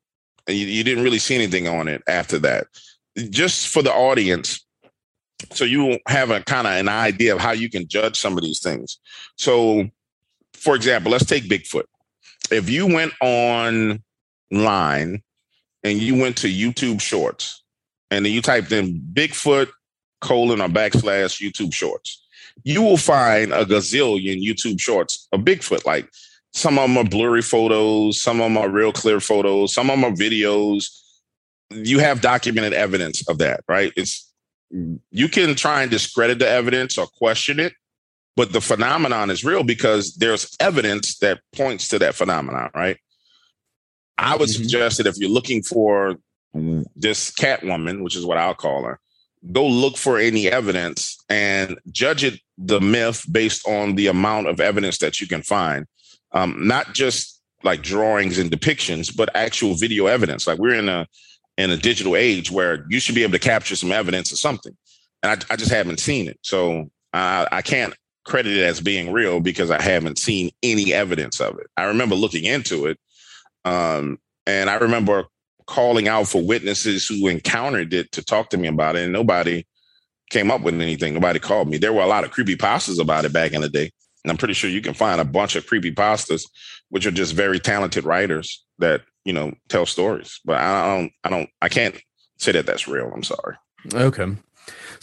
and you, you didn't really see anything on it after that. Just for the audience, so you have a kind of an idea of how you can judge some of these things. So, for example, let's take Bigfoot if you went online and you went to YouTube Shorts and then you typed in Bigfoot colon or backslash YouTube Shorts, you will find a gazillion YouTube Shorts of Bigfoot. Like some of them are blurry photos, some of them are real clear photos, some of them are videos. You have documented evidence of that, right? It's you can try and discredit the evidence or question it, but the phenomenon is real because there's evidence that points to that phenomenon, right? I would mm-hmm. suggest that if you're looking for this Catwoman, which is what I'll call her, go look for any evidence and judge it the myth based on the amount of evidence that you can find. Um, not just like drawings and depictions, but actual video evidence. Like we're in a in a digital age where you should be able to capture some evidence of something, and I, I just haven't seen it. So I, I can't credit it as being real because I haven't seen any evidence of it. I remember looking into it, um, and I remember calling out for witnesses who encountered it to talk to me about it, and nobody came up with anything. Nobody called me. There were a lot of creepy pastas about it back in the day. And I'm pretty sure you can find a bunch of creepy pastas, which are just very talented writers that, you know, tell stories. But I don't, I don't, I can't say that that's real. I'm sorry. Okay.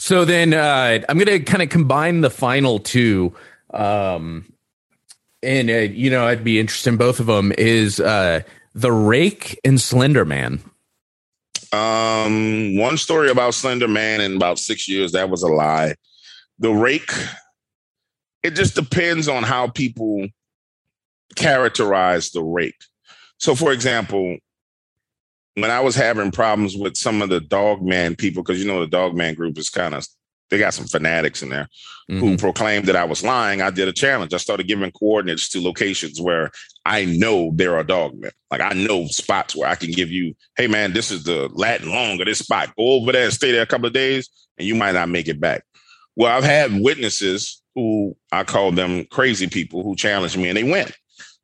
So then uh, I'm going to kind of combine the final two. Um, and, uh, you know, I'd be interested in both of them is uh, The Rake and Slender Man. Um, one story about Slender Man in about six years, that was a lie. The Rake, it just depends on how people characterize the rake. So, for example, when I was having problems with some of the dog man people, because you know the dog man group is kind of they got some fanatics in there mm-hmm. who proclaimed that I was lying. I did a challenge. I started giving coordinates to locations where I know there are dog men. Like I know spots where I can give you, hey man, this is the Latin long of this spot. Go over there and stay there a couple of days, and you might not make it back. Well, I've had witnesses who I call them crazy people who challenged me and they went.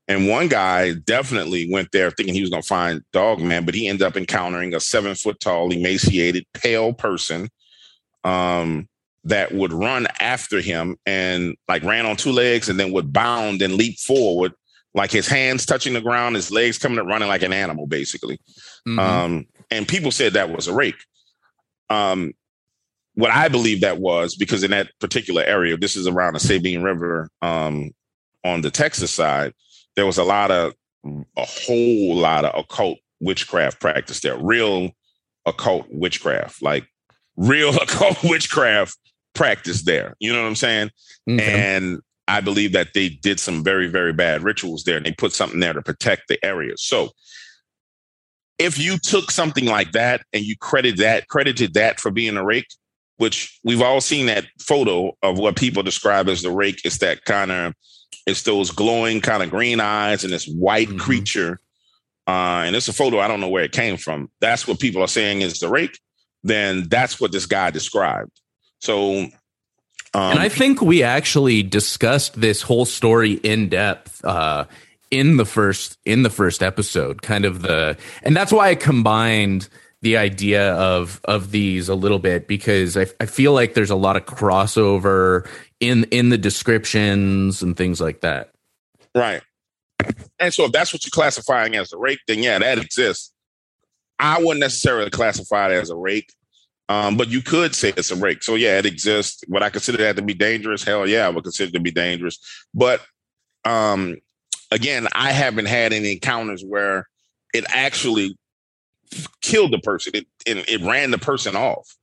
And one guy definitely went there thinking he was going to find Dog Man, but he ended up encountering a seven foot tall, emaciated, pale person um, that would run after him and like ran on two legs and then would bound and leap forward, like his hands touching the ground, his legs coming up, running like an animal, basically. Mm-hmm. Um, and people said that was a rake. Um, what I believe that was because in that particular area, this is around the Sabine River um, on the Texas side, there was a lot of a whole lot of occult witchcraft practice there, real occult witchcraft, like real <laughs> occult witchcraft practice there. You know what I'm saying? And I believe that they did some very, very bad rituals there and they put something there to protect the area. So if you took something like that and you credit that, credited that for being a rake, which we've all seen that photo of what people describe as the rake, it's that kind of it's those glowing kind of green eyes and this white mm-hmm. creature. Uh, and it's a photo. I don't know where it came from. That's what people are saying is the rake. Then that's what this guy described. So, um, and I think we actually discussed this whole story in depth uh, in the first in the first episode. Kind of the, and that's why I combined the idea of of these a little bit because I, I feel like there's a lot of crossover in in the descriptions and things like that. Right. And so if that's what you're classifying as a rake, then yeah, that exists. I wouldn't necessarily classify it as a rake, um, but you could say it's a rake. So yeah, it exists. Would I consider that to be dangerous? Hell yeah, I would consider it to be dangerous. But um, again, I haven't had any encounters where it actually killed the person. It, it, it ran the person off.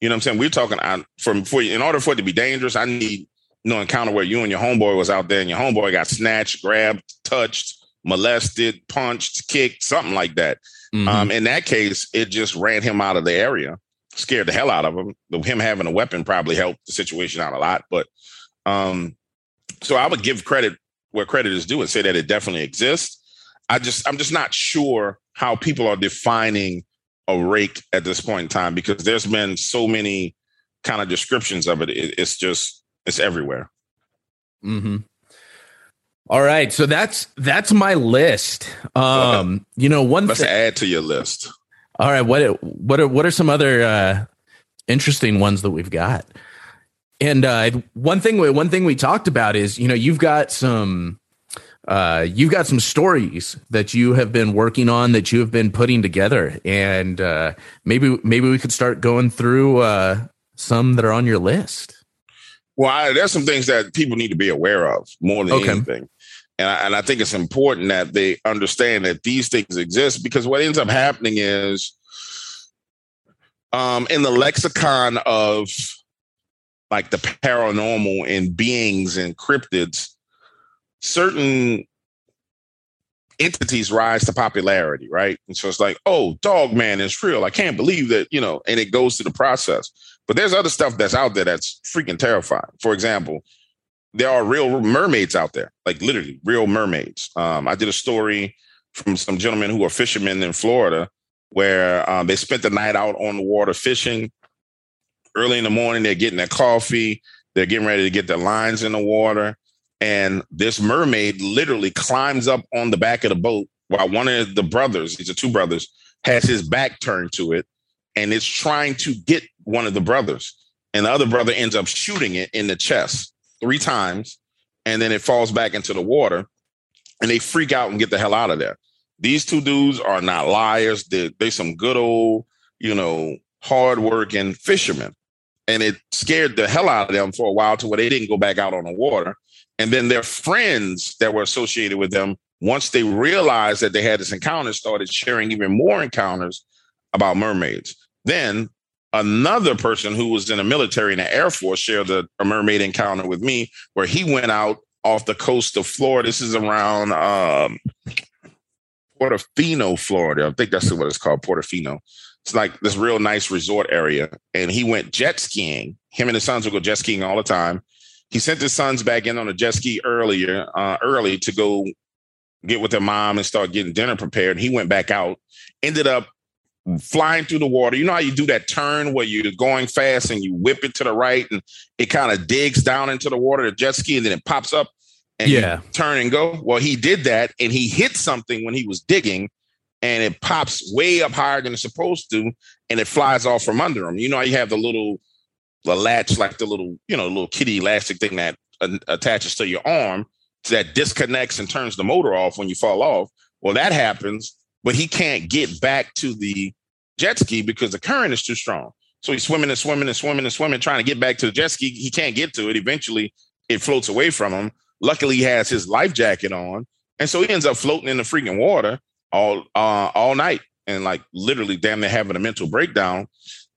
You know what I'm saying? We're talking on from for in order for it to be dangerous, I need no encounter where you and your homeboy was out there and your homeboy got snatched, grabbed, touched, molested, punched, kicked, something like that. Mm-hmm. Um, in that case, it just ran him out of the area, scared the hell out of him. Him having a weapon probably helped the situation out a lot. But um, so I would give credit where credit is due and say that it definitely exists. I just I'm just not sure how people are defining a rake at this point in time because there's been so many kind of descriptions of it. it it's just it's everywhere. Hmm. All right, so that's that's my list. Um, you know, one let's th- add to your list. All right, what what are what are some other uh, interesting ones that we've got? And uh, one thing one thing we talked about is you know you've got some uh, you've got some stories that you have been working on that you have been putting together, and uh, maybe maybe we could start going through uh, some that are on your list. Well, I, there's some things that people need to be aware of more than okay. anything, and I, and I think it's important that they understand that these things exist because what ends up happening is, um, in the lexicon of like the paranormal and beings and cryptids, certain entities rise to popularity, right? And so it's like, oh, dog man is real. I can't believe that, you know, and it goes through the process. But there's other stuff that's out there that's freaking terrifying. For example, there are real mermaids out there, like literally real mermaids. Um, I did a story from some gentlemen who are fishermen in Florida where um, they spent the night out on the water fishing. Early in the morning, they're getting their coffee, they're getting ready to get their lines in the water. And this mermaid literally climbs up on the back of the boat while one of the brothers, these are two brothers, has his back turned to it and it's trying to get one of the brothers. And the other brother ends up shooting it in the chest three times. And then it falls back into the water and they freak out and get the hell out of there. These two dudes are not liars. They're, they're some good old, you know, hardworking fishermen. And it scared the hell out of them for a while to where they didn't go back out on the water. And then their friends that were associated with them, once they realized that they had this encounter, started sharing even more encounters about mermaids. Then another person who was in the military in the Air Force shared a, a mermaid encounter with me where he went out off the coast of Florida. This is around um, Portofino, Florida. I think that's what it's called, Portofino. It's like this real nice resort area. And he went jet skiing. Him and his sons would go jet skiing all the time. He sent his sons back in on a jet ski earlier, uh, early to go get with their mom and start getting dinner prepared. He went back out, ended up flying through the water. You know how you do that turn where you're going fast and you whip it to the right and it kind of digs down into the water, the jet ski, and then it pops up and yeah. turn and go. Well, he did that and he hit something when he was digging and it pops way up higher than it's supposed to and it flies off from under him. You know how you have the little the latch, like the little, you know, little kitty elastic thing that uh, attaches to your arm that disconnects and turns the motor off when you fall off. Well, that happens but he can't get back to the jet ski because the current is too strong. So he's swimming and swimming and swimming and swimming, trying to get back to the jet ski. He can't get to it. Eventually, it floats away from him. Luckily, he has his life jacket on, and so he ends up floating in the freaking water all uh, all night and like literally damn near having a mental breakdown.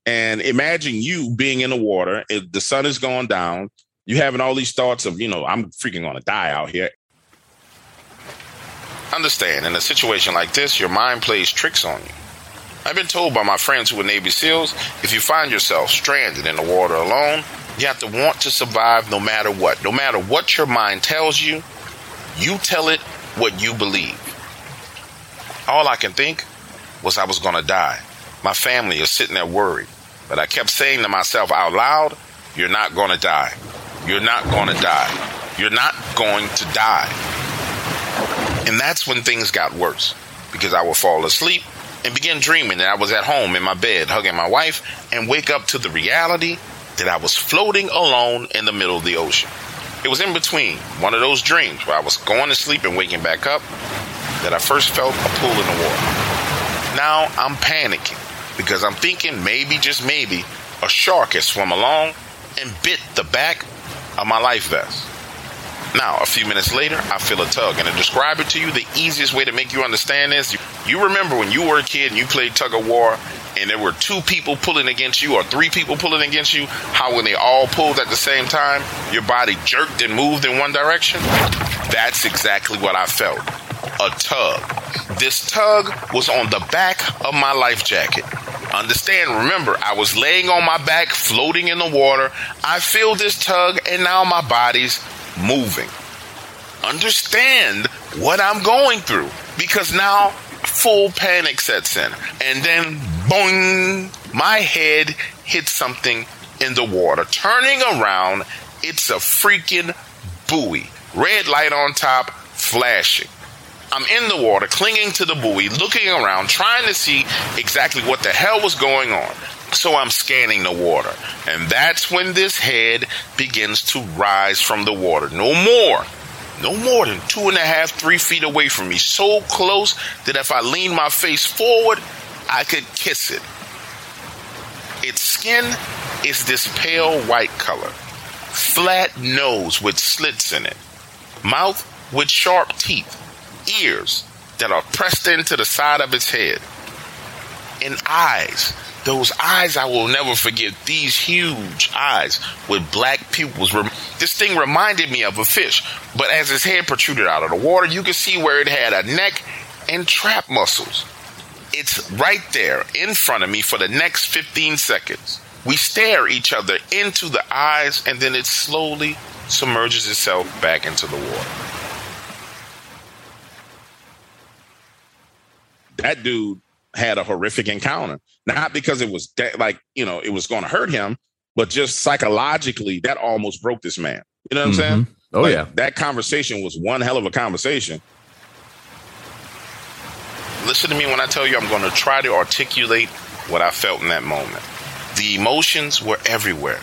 And imagine you being in the water. If the sun is going down, you having all these thoughts of, you know, I'm freaking gonna die out here. Understand, in a situation like this, your mind plays tricks on you. I've been told by my friends who are Navy SEALs if you find yourself stranded in the water alone, you have to want to survive no matter what. No matter what your mind tells you, you tell it what you believe. All I can think was I was going to die. My family is sitting there worried. But I kept saying to myself out loud, You're not going to die. You're not going to die. You're not going to die. And that's when things got worse because I would fall asleep and begin dreaming that I was at home in my bed hugging my wife and wake up to the reality that I was floating alone in the middle of the ocean. It was in between one of those dreams where I was going to sleep and waking back up that I first felt a pull in the water. Now I'm panicking because I'm thinking maybe, just maybe, a shark has swum along and bit the back of my life vest. Now, a few minutes later, I feel a tug. And to describe it to you, the easiest way to make you understand this, you remember when you were a kid and you played tug of war and there were two people pulling against you or three people pulling against you, how when they all pulled at the same time, your body jerked and moved in one direction? That's exactly what I felt. A tug. This tug was on the back of my life jacket. Understand, remember, I was laying on my back, floating in the water. I feel this tug, and now my body's moving. Understand what I'm going through because now full panic sets in. And then, boing, my head hits something in the water. Turning around, it's a freaking buoy. Red light on top, flashing. I'm in the water, clinging to the buoy, looking around, trying to see exactly what the hell was going on. So I'm scanning the water. And that's when this head begins to rise from the water. No more. No more than two and a half, three feet away from me. So close that if I lean my face forward, I could kiss it. Its skin is this pale white color. Flat nose with slits in it. Mouth with sharp teeth. Ears that are pressed into the side of its head. And eyes those eyes I will never forget. These huge eyes with black pupils. This thing reminded me of a fish, but as its head protruded out of the water, you could see where it had a neck and trap muscles. It's right there in front of me for the next 15 seconds. We stare each other into the eyes, and then it slowly submerges itself back into the water. That dude had a horrific encounter. Not because it was de- like, you know, it was going to hurt him, but just psychologically, that almost broke this man. You know what mm-hmm. I'm saying? Oh, like, yeah. That conversation was one hell of a conversation. Listen to me when I tell you I'm going to try to articulate what I felt in that moment. The emotions were everywhere.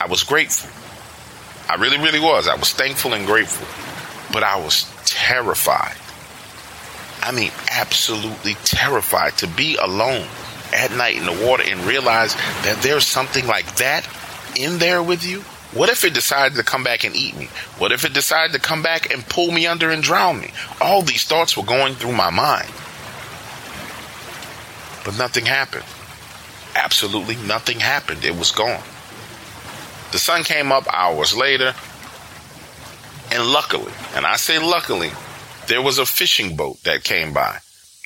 I was grateful. I really, really was. I was thankful and grateful. But I was terrified. I mean, absolutely terrified to be alone at night in the water and realize that there's something like that in there with you. What if it decided to come back and eat me? What if it decided to come back and pull me under and drown me? All these thoughts were going through my mind. But nothing happened. Absolutely nothing happened. It was gone. The sun came up hours later, and luckily, and I say luckily, there was a fishing boat that came by,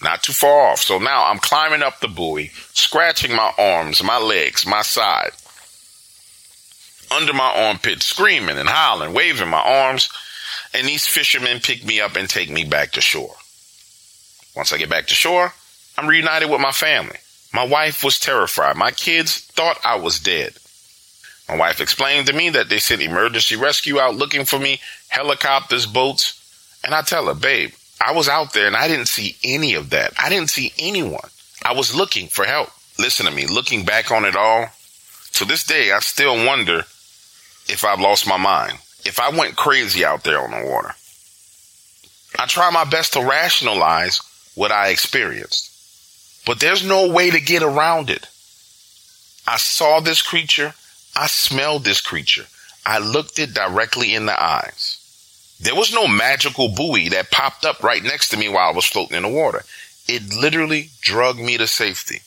not too far off. So now I'm climbing up the buoy, scratching my arms, my legs, my side, under my armpit, screaming and howling, waving my arms, and these fishermen pick me up and take me back to shore. Once I get back to shore, I'm reunited with my family. My wife was terrified. My kids thought I was dead. My wife explained to me that they sent emergency rescue out looking for me, helicopters, boats. And I tell her, babe, I was out there and I didn't see any of that. I didn't see anyone. I was looking for help. Listen to me, looking back on it all, to this day, I still wonder if I've lost my mind, if I went crazy out there on the water. I try my best to rationalize what I experienced. But there's no way to get around it. I saw this creature. I smelled this creature. I looked it directly in the eyes. There was no magical buoy that popped up right next to me while I was floating in the water. It literally drug me to safety.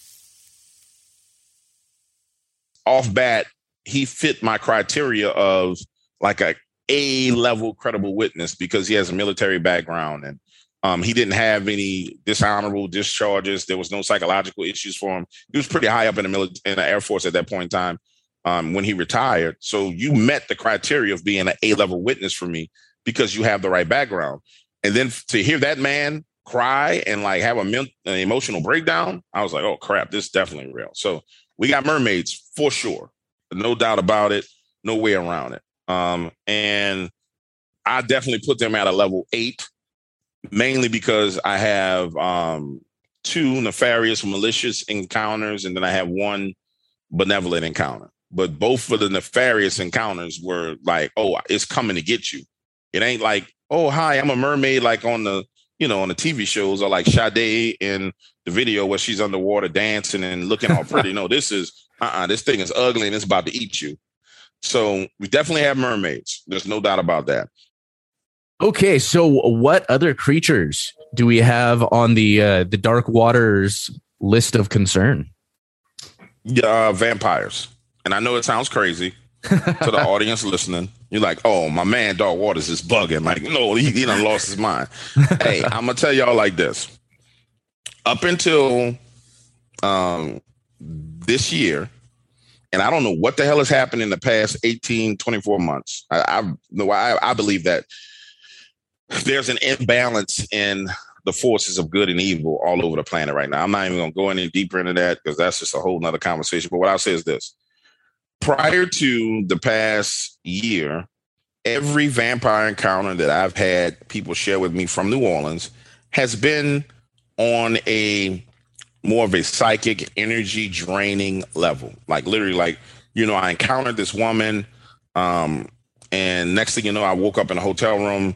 Off bat, he fit my criteria of like a A level credible witness because he has a military background and um, he didn't have any dishonorable discharges. There was no psychological issues for him. He was pretty high up in the military, in the Air Force at that point in time um, when he retired. So you met the criteria of being an A level witness for me because you have the right background. And then to hear that man cry and like have a an emotional breakdown, I was like, oh crap, this is definitely real. So we got mermaids for sure, no doubt about it, no way around it. Um, and I definitely put them at a level eight mainly because I have um, two nefarious, malicious encounters, and then I have one benevolent encounter. But both of the nefarious encounters were like, "Oh, it's coming to get you." It ain't like, "Oh, hi, I'm a mermaid," like on the you know on the TV shows or like Sade in the video where she's underwater dancing and looking all pretty. <laughs> no, this is uh uh-uh, this thing is ugly and it's about to eat you. So we definitely have mermaids. There's no doubt about that. Okay, so what other creatures do we have on the uh, the Dark Waters list of concern? Uh, vampires, and I know it sounds crazy to the <laughs> audience listening. You're like, "Oh, my man, Dark Waters is bugging." Like, no, he, he done lost his mind. <laughs> hey, I'm gonna tell y'all like this. Up until um, this year, and I don't know what the hell has happened in the past 18, 24 months. I, I no, I, I believe that there's an imbalance in the forces of good and evil all over the planet right now. I'm not even going to go any deeper into that because that's just a whole nother conversation. But what I'll say is this prior to the past year, every vampire encounter that I've had people share with me from New Orleans has been on a more of a psychic energy draining level. Like literally, like, you know, I encountered this woman, um, and next thing you know, I woke up in a hotel room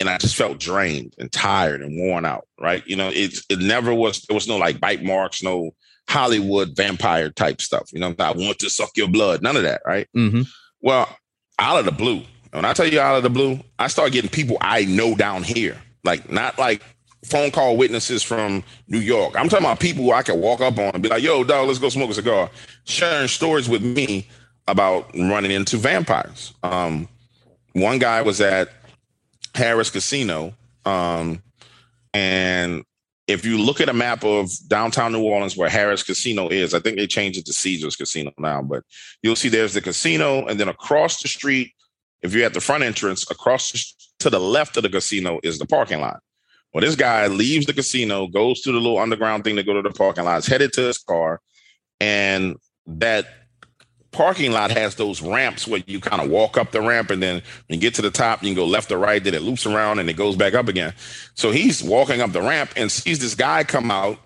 and I just felt drained and tired and worn out. Right? You know, it it never was. There was no like bite marks, no Hollywood vampire type stuff. You know, I want to suck your blood. None of that. Right? Mm-hmm. Well, out of the blue, when I tell you out of the blue, I start getting people I know down here, like not like phone call witnesses from New York. I'm talking about people who I can walk up on and be like, yo, dog, let's go smoke a cigar, sharing stories with me about running into vampires. Um, one guy was at Harrah's Casino. Um, and if you look at a map of downtown New Orleans where Harrah's Casino is, I think they changed it to Caesar's Casino now, but you'll see there's the casino, and then across the street, if you're at the front entrance, across the, to the left of the casino is the parking lot. Well, this guy leaves the casino, goes to the little underground thing to go to the parking lot, is headed to his car, and that parking lot has those ramps where you kind of walk up the ramp and then when you get to the top, you can go left or right, then it loops around and it goes back up again. So he's walking up the ramp and sees this guy come out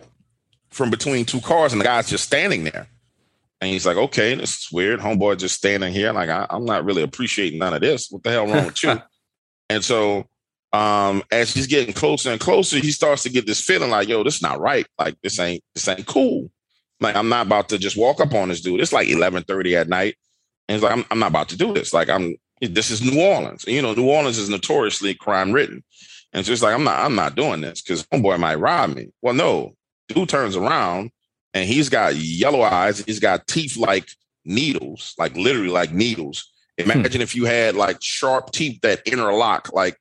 from between two cars, and the guy's just standing there. And he's like, okay, this is weird. Homeboy just standing here. Like, I, am not really appreciating none of this. What the hell wrong with you? <laughs> and so um, as he's getting closer and closer, he starts to get this feeling like, yo, this is not right. Like this ain't this ain't cool. Like I'm not about to just walk up on this dude. It's like 11:30 at night, and he's like, I'm, I'm not about to do this. Like I'm this is New Orleans. And, you know, New Orleans is notoriously crime ridden, and so it's like I'm not I'm not doing this because homeboy might rob me. Well, no, dude turns around and he's got yellow eyes. He's got teeth like needles, like literally like needles. Hmm. Imagine hmm. if you had like sharp teeth that interlock, like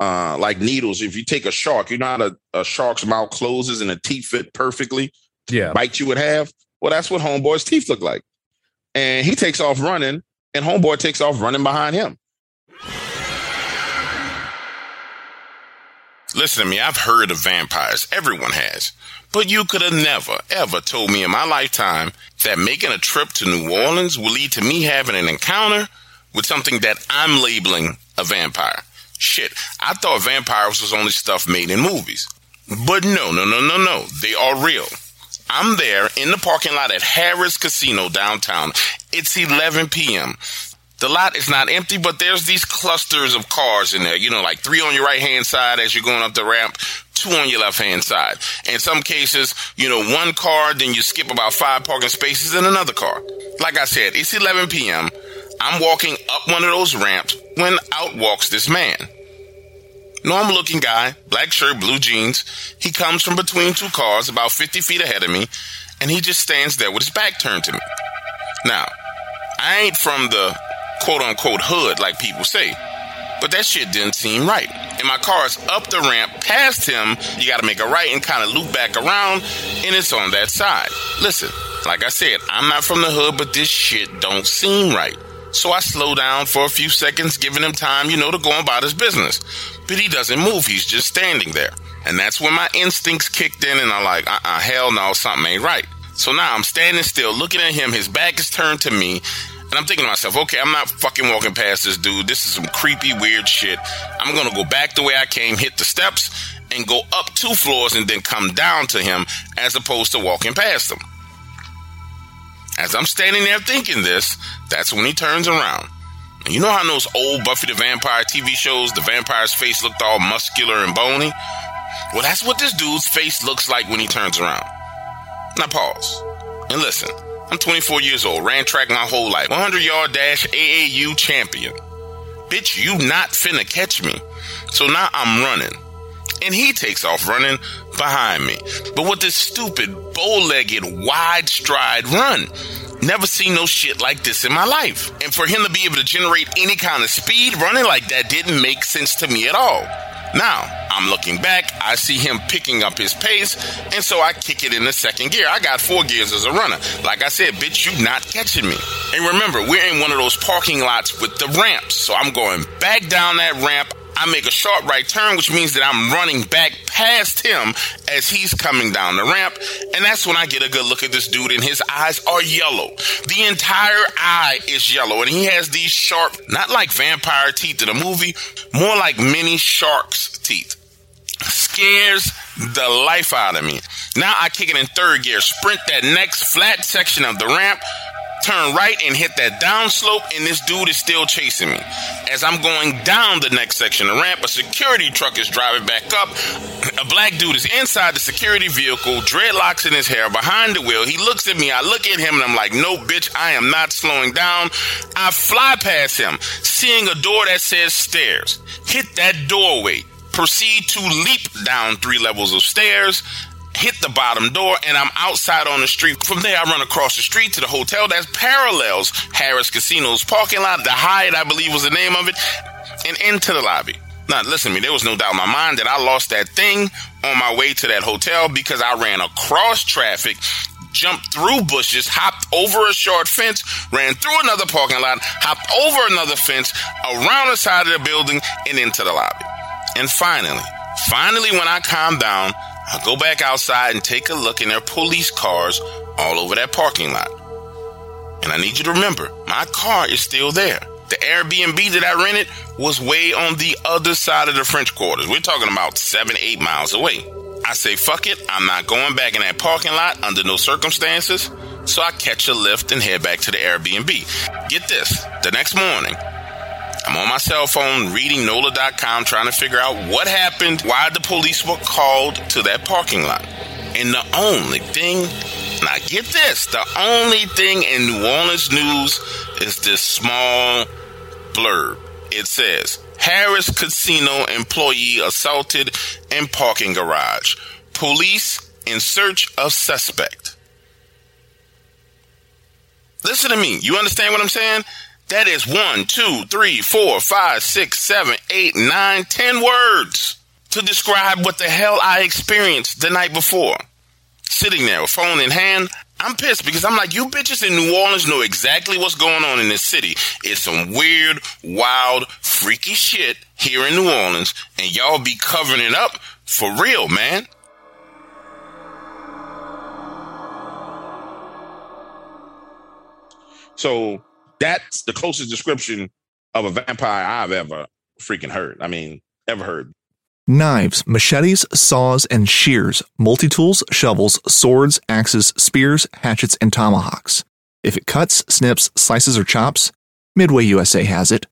uh, like needles. If you take a shark, you know how a, a shark's mouth closes and the teeth fit perfectly. Yeah, bite you would have. Well, that's what Homeboy's teeth look like. And he takes off running, and Homeboy takes off running behind him. Listen to me, I've heard of vampires. Everyone has. But you could have never, ever told me in my lifetime that making a trip to New Orleans will lead to me having an encounter with something that I'm labeling a vampire. Shit, I thought vampires was only stuff made in movies. But no, no, no, no, no. They are real. I'm there in the parking lot at Harrah's Casino downtown. It's 11 p.m. The lot is not empty, but there's these clusters of cars in there. You know, like three on your right hand side as you're going up the ramp, two on your left hand side. In some cases, you know, one car, then you skip about five parking spaces in another car. Like I said, it's 11 p.m. I'm walking up one of those ramps when out walks this man. Normal looking guy, black shirt, blue jeans. He comes from between two cars about 50 feet ahead of me, and he just stands there with his back turned to me. Now, I ain't from the quote unquote hood like people say, but that shit didn't seem right. And my car is up the ramp past him. You got to make a right and kind of loop back around, and it's on that side. Listen, like I said, I'm not from the hood, but this shit don't seem right. So I slow down for a few seconds, giving him time, you know, to go about his business. But he doesn't move. He's just standing there. And that's when my instincts kicked in and I'm like, uh uh hell no, something ain't right. So now I'm standing still, looking at him. His back is turned to me. And I'm thinking to myself, okay, I'm not fucking walking past this dude. This is some creepy, weird shit. I'm to go back the way I came, hit the steps, and go up two floors and then come down to him as opposed to walking past him. As I'm standing there thinking this, that's when he turns around. And you know how in those old Buffy the Vampire TV shows, the vampire's face looked all muscular and bony? Well, that's what this dude's face looks like when he turns around. Now pause and listen. I'm 24 years old, ran track my whole life, 100 yard dash AAU champion. Bitch, you not finna catch me. So now I'm running. And he takes off running behind me. But with this stupid, bow legged, wide stride run. Never seen no shit like this in my life. And for him to be able to generate any kind of speed running like that didn't make sense to me at all. Now, I'm looking back, I see him picking up his pace, and so I kick it in the second gear. I got four gears as a runner. Like I said, bitch, you not catching me. And remember, we're in one of those parking lots with the ramps, so I'm going back down that ramp. I make a sharp right turn, which means that I'm running back past him as he's coming down the ramp. And that's when I get a good look at this dude, and his eyes are yellow. The entire eye is yellow, and he has these sharp, not like vampire teeth in a movie, more like mini shark's teeth. Scares the life out of me. Now I kick it in third gear, sprint that next flat section of the ramp turn right and hit that downslope, and this dude is still chasing me. As I'm going down the next section of ramp, a security truck is driving back up. A black dude is inside the security vehicle, dreadlocks in his hair, behind the wheel. He looks at me, I look at him, and I'm like, no, bitch, I am not slowing down. I fly past him, seeing a door that says stairs. Hit that doorway proceed to leap down three levels of stairs, hit the bottom door, and I'm outside on the street. From there, I run across the street to the hotel that parallels Harrah's Casino's parking lot. The Hyatt, I believe, was the name of it, and into the lobby. Now, listen to me, there was no doubt in my mind that I lost that thing on my way to that hotel because I ran across traffic, jumped through bushes, hopped over a short fence, ran through another parking lot, hopped over another fence, around the side of the building, and into the lobby. And finally, finally, when I calmed down, I go back outside and take a look, and there are police cars all over that parking lot. And I need you to remember, my car is still there. The Airbnb that I rented was way on the other side of the French quarters. We're talking about seven, eight miles away. I say, fuck it, I'm not going back in that parking lot under no circumstances. So I catch a lift and head back to the Airbnb. Get this, the next morning, I'm on my cell phone reading NOLA.com trying to figure out what happened, why the police were called to that parking lot. And the only thing, now get this, the only thing in New Orleans news is this small blurb. It says, Harrah's Casino employee assaulted in parking garage. Police in search of suspect. Listen to me. You understand what I'm saying? That is one, two, three, four, five, six, seven, eight, nine, ten words to describe what the hell I experienced the night before. Sitting there, with phone in hand, I'm pissed because I'm like, you bitches in New Orleans know exactly what's going on in this city. It's some weird, wild, freaky shit here in New Orleans, and y'all be covering it up for real, man. So that's the closest description of a vampire I've ever freaking heard. I mean, ever heard. Knives, machetes, saws, and shears, multi tools, shovels, swords, axes, spears, hatchets, and tomahawks. If it cuts, snips, slices, or chops, Midway USA has it.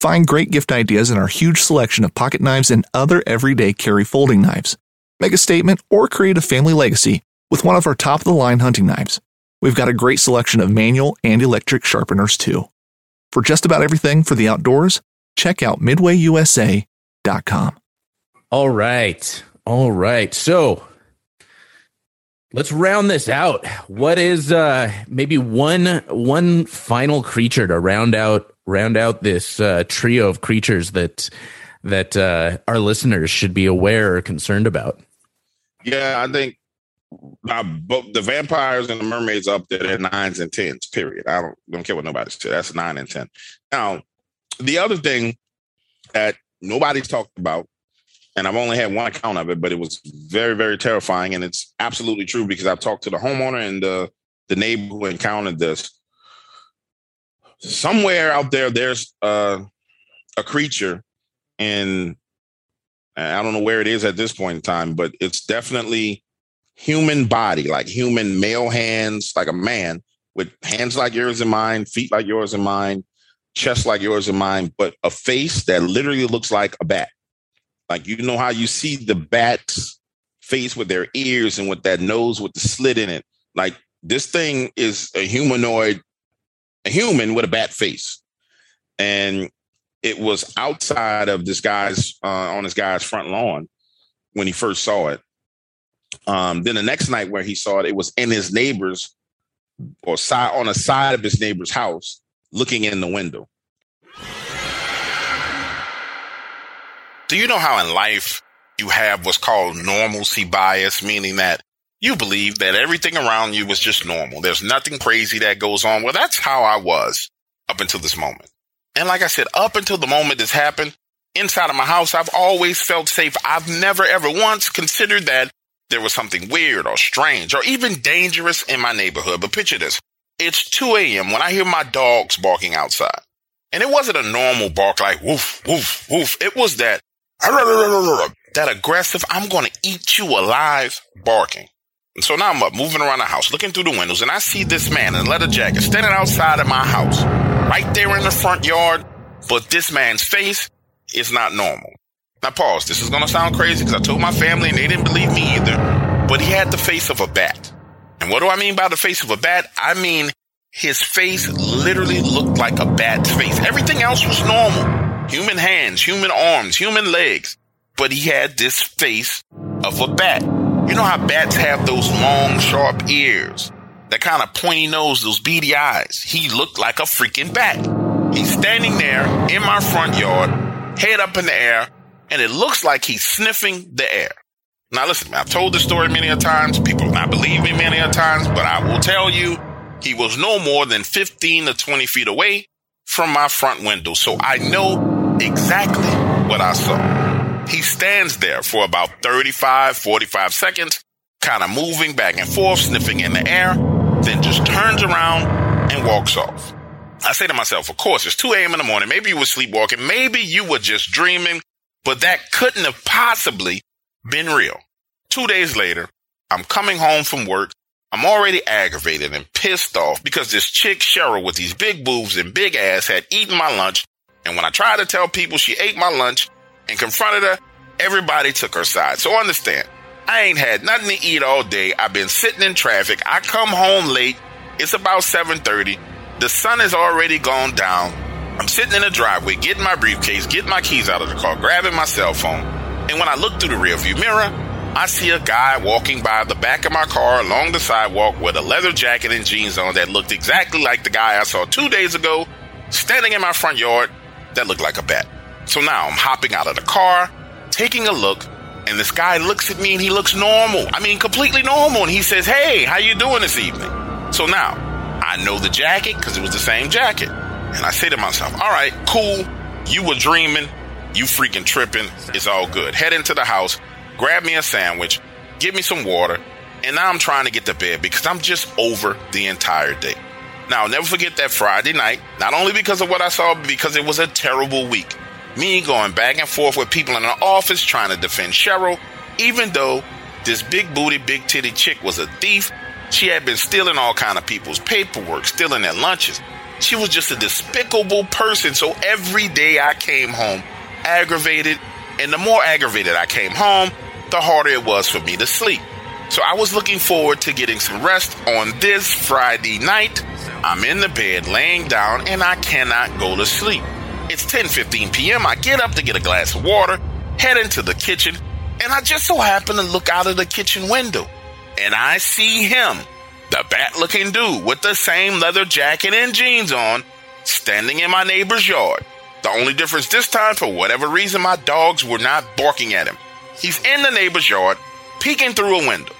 Find great gift ideas in our huge selection of pocket knives and other everyday carry folding knives. Make a statement or create a family legacy with one of our top of the line hunting knives. We've got a great selection of manual and electric sharpeners too. For just about everything for the outdoors, check out midwayusa.com. All right. All right. So let's round this out. What is uh maybe one one final creature to round out round out this uh, trio of creatures that that uh, our listeners should be aware or concerned about? Yeah, I think both the vampires and the mermaids up there, they're nines and tens. Period. I don't don't care what nobody says. That's nine and ten. Now, the other thing that nobody's talked about and I've only had one account of it, but it was very, very terrifying. And it's absolutely true because I've talked to the homeowner and the, the neighbor who encountered this. Somewhere out there, there's a creature, and I don't know where it is at this point in time, but it's definitely human body, like human male hands, like a man with hands like yours and mine, feet like yours and mine, chest like yours and mine, but a face that literally looks like a bat like you know how you see the bat's face with their ears and with that nose with the slit in it. Like this thing is a humanoid, a human with a bat face. And it was outside of this guy's uh, on this guy's front lawn when he first saw it. Um, then the next night where he saw it, it was in his neighbor's or side on the side of his neighbor's house, looking in the window. Do you know how in life you have what's called normalcy bias, meaning that you believe that everything around you was just normal. There's nothing crazy that goes on. Well, that's how I was up until this moment. And like I said, up until the moment this happened, inside of my house, I've always felt safe. I've never ever once considered that there was something weird or strange or even dangerous in my neighborhood. But picture this. It's 2 a.m. when I hear my dogs barking outside. And it wasn't a normal bark like woof, woof, woof. It was that that aggressive, I'm going to eat you alive barking. And so now I'm up, moving around the house, looking through the windows, and I see this man in a leather jacket standing outside of my house, right there in the front yard. But this man's face is not normal. Now, pause. This is going to sound crazy because I told my family and they didn't believe me either. But he had the face of a bat. And what do I mean by the face of a bat? I mean, his face literally looked like a bat's face. Everything else was normal human hands, human arms, human legs. but he had this face of a bat. You know how bats have those long, sharp ears, that kind of pointy nose, those beady eyes. He looked like a freaking bat. He's standing there in my front yard, head up in the air, and it looks like he's sniffing the air. Now listen, I've told this story many a times. People not believe me many a times, but I will tell you, he was no more than 15 to 20 feet away from my front window. So I know exactly what I saw. He stands there for about 35, 45 seconds, kind of moving back and forth, sniffing in the air, then just turns around and walks off. I say to myself, of course, it's 2 a.m. in the morning. Maybe you were sleepwalking. Maybe you were just dreaming, but that couldn't have possibly been real. Two days later, I'm coming home from work. I'm already aggravated and pissed off because this chick Cheryl with these big boobs and big ass had eaten my lunch. And when I tried to tell people she ate my lunch and confronted her, everybody took her side. So understand, I ain't had nothing to eat all day. I've been sitting in traffic. I come home late. It's about 7:30. The sun has already gone down. I'm sitting in the driveway, getting my briefcase, getting my keys out of the car, grabbing my cell phone. And when I look through the rearview mirror, I see a guy walking by the back of my car along the sidewalk with a leather jacket and jeans on that looked exactly like the guy I saw two days ago standing in my front yard that looked like a bat. So now I'm hopping out of the car, taking a look, and this guy looks at me and he looks normal. I mean, completely normal. And he says, Hey, how you doing this evening? So now I know the jacket because it was the same jacket. And I say to myself, All right, cool. You were dreaming. You freaking tripping. It's all good. Head into the house, grab me a sandwich, give me some water, and now I'm trying to get to bed because I'm just over the entire day. Now, I'll never forget that Friday night, not only because of what I saw, but because it was a terrible week. Me going back and forth with people in the office trying to defend Cheryl, even though this big booty, big titty chick was a thief. She had been stealing all kind of people's paperwork, stealing their lunches. She was just a despicable person. So every day I came home aggravated, and the more aggravated I came home, the harder it was for me to sleep. So I was looking forward to getting some rest on this Friday night. I'm in the bed laying down and I cannot go to sleep. It's 10:15 p.m. I get up to get a glass of water, head into the kitchen, and I just so happen to look out of the kitchen window and I see him, the bat-looking dude with the same leather jacket and jeans on, standing in my neighbor's yard. The only difference this time, for whatever reason, my dogs were not barking at him. He's in the neighbor's yard, peeking through a window.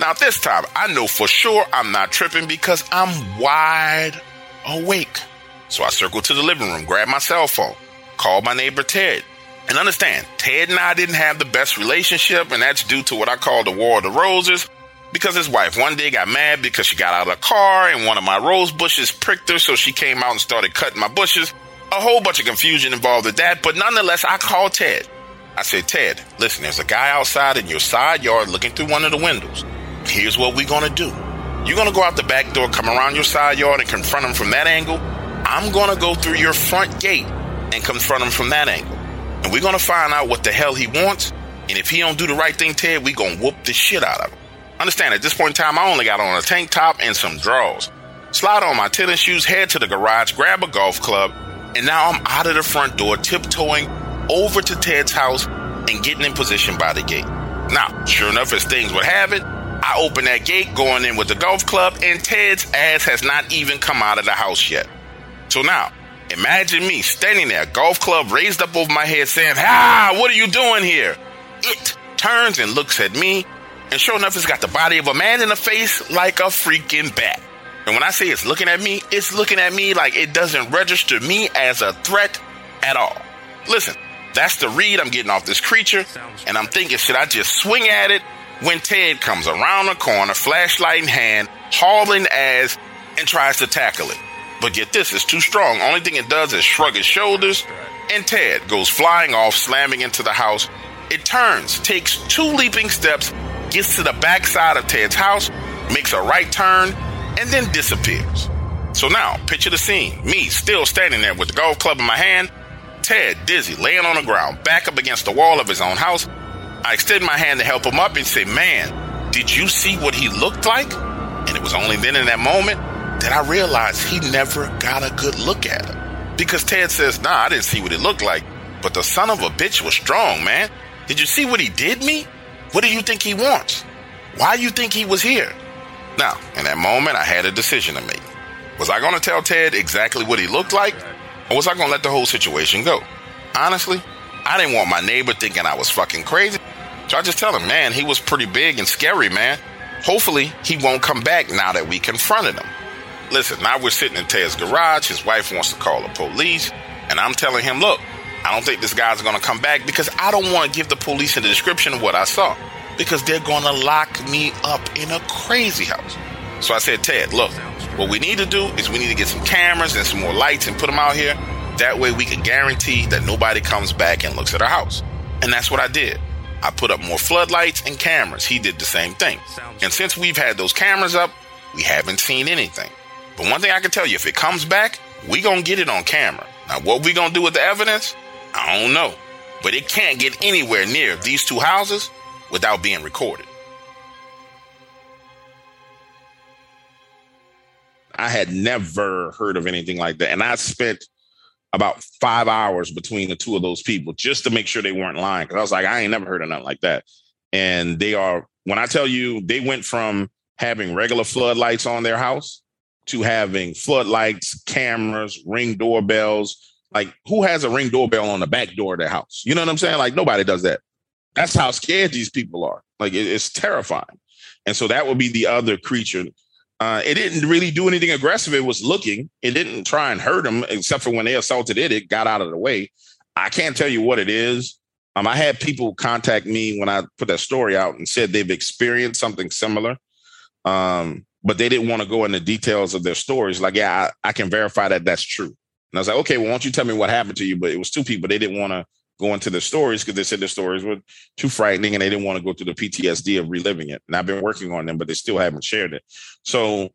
Now, this time, I know for sure I'm not tripping because I'm wide awake. So I circled to the living room, grabbed my cell phone, called my neighbor Ted. And understand, Ted and I didn't have the best relationship, and that's due to what I call the War of the Roses. Because his wife one day got mad because she got out of the car and one of my rose bushes pricked her, so she came out and started cutting my bushes. A whole bunch of confusion involved with that, but nonetheless, I called Ted. I said, Ted, listen, there's a guy outside in your side yard looking through one of the windows. Here's what we're gonna do. You're gonna go out the back door, come around your side yard and confront him from that angle. I'm gonna go through your front gate and confront him from that angle. And we're gonna find out what the hell he wants. And if he don't do the right thing, Ted, we gonna whoop the shit out of him. Understand, at this point in time, I only got on a tank top and some drawers. Slide on my tennis shoes, head to the garage, grab a golf club, and now I'm out of the front door, tiptoeing over to Ted's house and getting in position by the gate. Now, sure enough, as things would have it, I open that gate going in with the golf club, and Ted's ass has not even come out of the house yet. So now, imagine me standing there, golf club raised up over my head, saying, Ah, what are you doing here? It turns and looks at me, and sure enough, it's got the body of a man in the face like a freaking bat. And when I say it's looking at me, it's looking at me like it doesn't register me as a threat at all. Listen, that's the read I'm getting off this creature, and I'm thinking, should I just swing at it? When Ted comes around the corner, flashlight in hand, hauling ass, and tries to tackle it. But get this, it's too strong. Only thing it does is shrug its shoulders, and Ted goes flying off, slamming into the house. It turns, takes two leaping steps, gets to the backside of Ted's house, makes a right turn, and then disappears. So now, picture the scene. Me still standing there with the golf club in my hand, Ted dizzy, laying on the ground, back up against the wall of his own house. I extend my hand to help him up and say, Man, did you see what he looked like? And it was only then in that moment that I realized he never got a good look at him. Because Ted says, Nah, I didn't see what it looked like, but the son of a bitch was strong, man. Did you see what he did me? What do you think he wants? Why do you think he was here? Now, in that moment, I had a decision to make. Was I going to tell Ted exactly what he looked like? Or was I going to let the whole situation go? Honestly, I didn't want my neighbor thinking I was fucking crazy. So I just tell him, man, he was pretty big and scary, man. Hopefully, he won't come back now that we confronted him. Listen, now we're sitting in Ted's garage. His wife wants to call the police. And I'm telling him, look, I don't think this guy's going to come back because I don't want to give the police a description of what I saw because they're going to lock me up in a crazy house. So I said, Ted, look, what we need to do is we need to get some cameras and some more lights and put them out here. That way we can guarantee that nobody comes back and looks at our house. And that's what I did. I put up more floodlights and cameras. He did the same thing. And since we've had those cameras up, we haven't seen anything. But one thing I can tell you, if it comes back, we gonna get it on camera. Now, what we gonna do with the evidence? I don't know. But it can't get anywhere near these two houses without being recorded. I had never heard of anything like that. And I spent about five hours between the two of those people just to make sure they weren't lying. Cause I was like, I ain't never heard of nothing like that. And they are, when I tell you, they went from having regular floodlights on their house to having floodlights, cameras, ring doorbells. Like, who has a ring doorbell on the back door of their house? You know what I'm saying? Like, nobody does that. That's how scared these people are. Like, it, it's terrifying. And so that would be the other creature. Uh, it didn't really do anything aggressive. It was looking. It didn't try and hurt them, except for when they assaulted it, it got out of the way. I can't tell you what it is. Um, I had people contact me when I put that story out and said they've experienced something similar. Um, but they didn't want to go into details of their stories. Like, yeah, I, I can verify that that's true. And I was like, okay, well, why don't you tell me what happened to you? But it was two people. They didn't want to go into the stories because they said the stories were too frightening and they didn't want to go through the PTSD of reliving it. And I've been working on them, but they still haven't shared it. So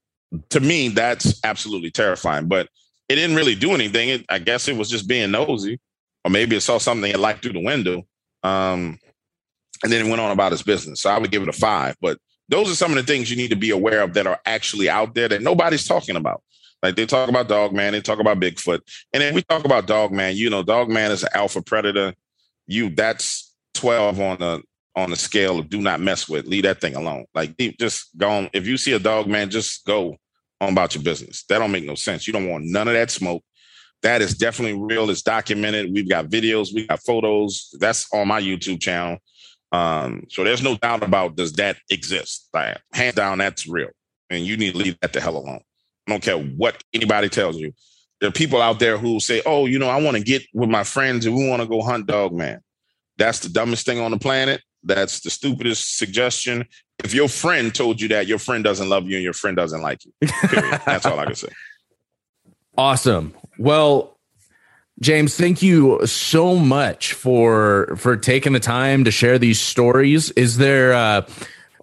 to me, that's absolutely terrifying. But it didn't really do anything. It, I guess it was just being nosy, or maybe it saw something it liked through the window. Um, and then it went on about its business. So I would give it a five. But those are some of the things you need to be aware of that are actually out there that nobody's talking about. Like they talk about Dog Man, they talk about Bigfoot, and then we talk about Dog Man. You know, Dog Man is an alpha predator. You that's twelve on the on the scale of do not mess with. Leave that thing alone. Like just go on. If you see a Dog Man, just go on about your business. That don't make no sense. You don't want none of that smoke. That is definitely real. It's documented. We've got videos. We got photos. That's on my YouTube channel. Um, so there's no doubt about does that exist? Like, hands down, that's real. And you need to leave that the hell alone. I don't care what anybody tells you. There are people out there who say, "Oh, you know, I want to get with my friends and we want to go hunt dog man." That's the dumbest thing on the planet. That's the stupidest suggestion. If your friend told you that, your friend doesn't love you and your friend doesn't like you. <laughs> That's all I can say. Awesome. Well, James, thank you so much for for taking the time to share these stories. Is there uh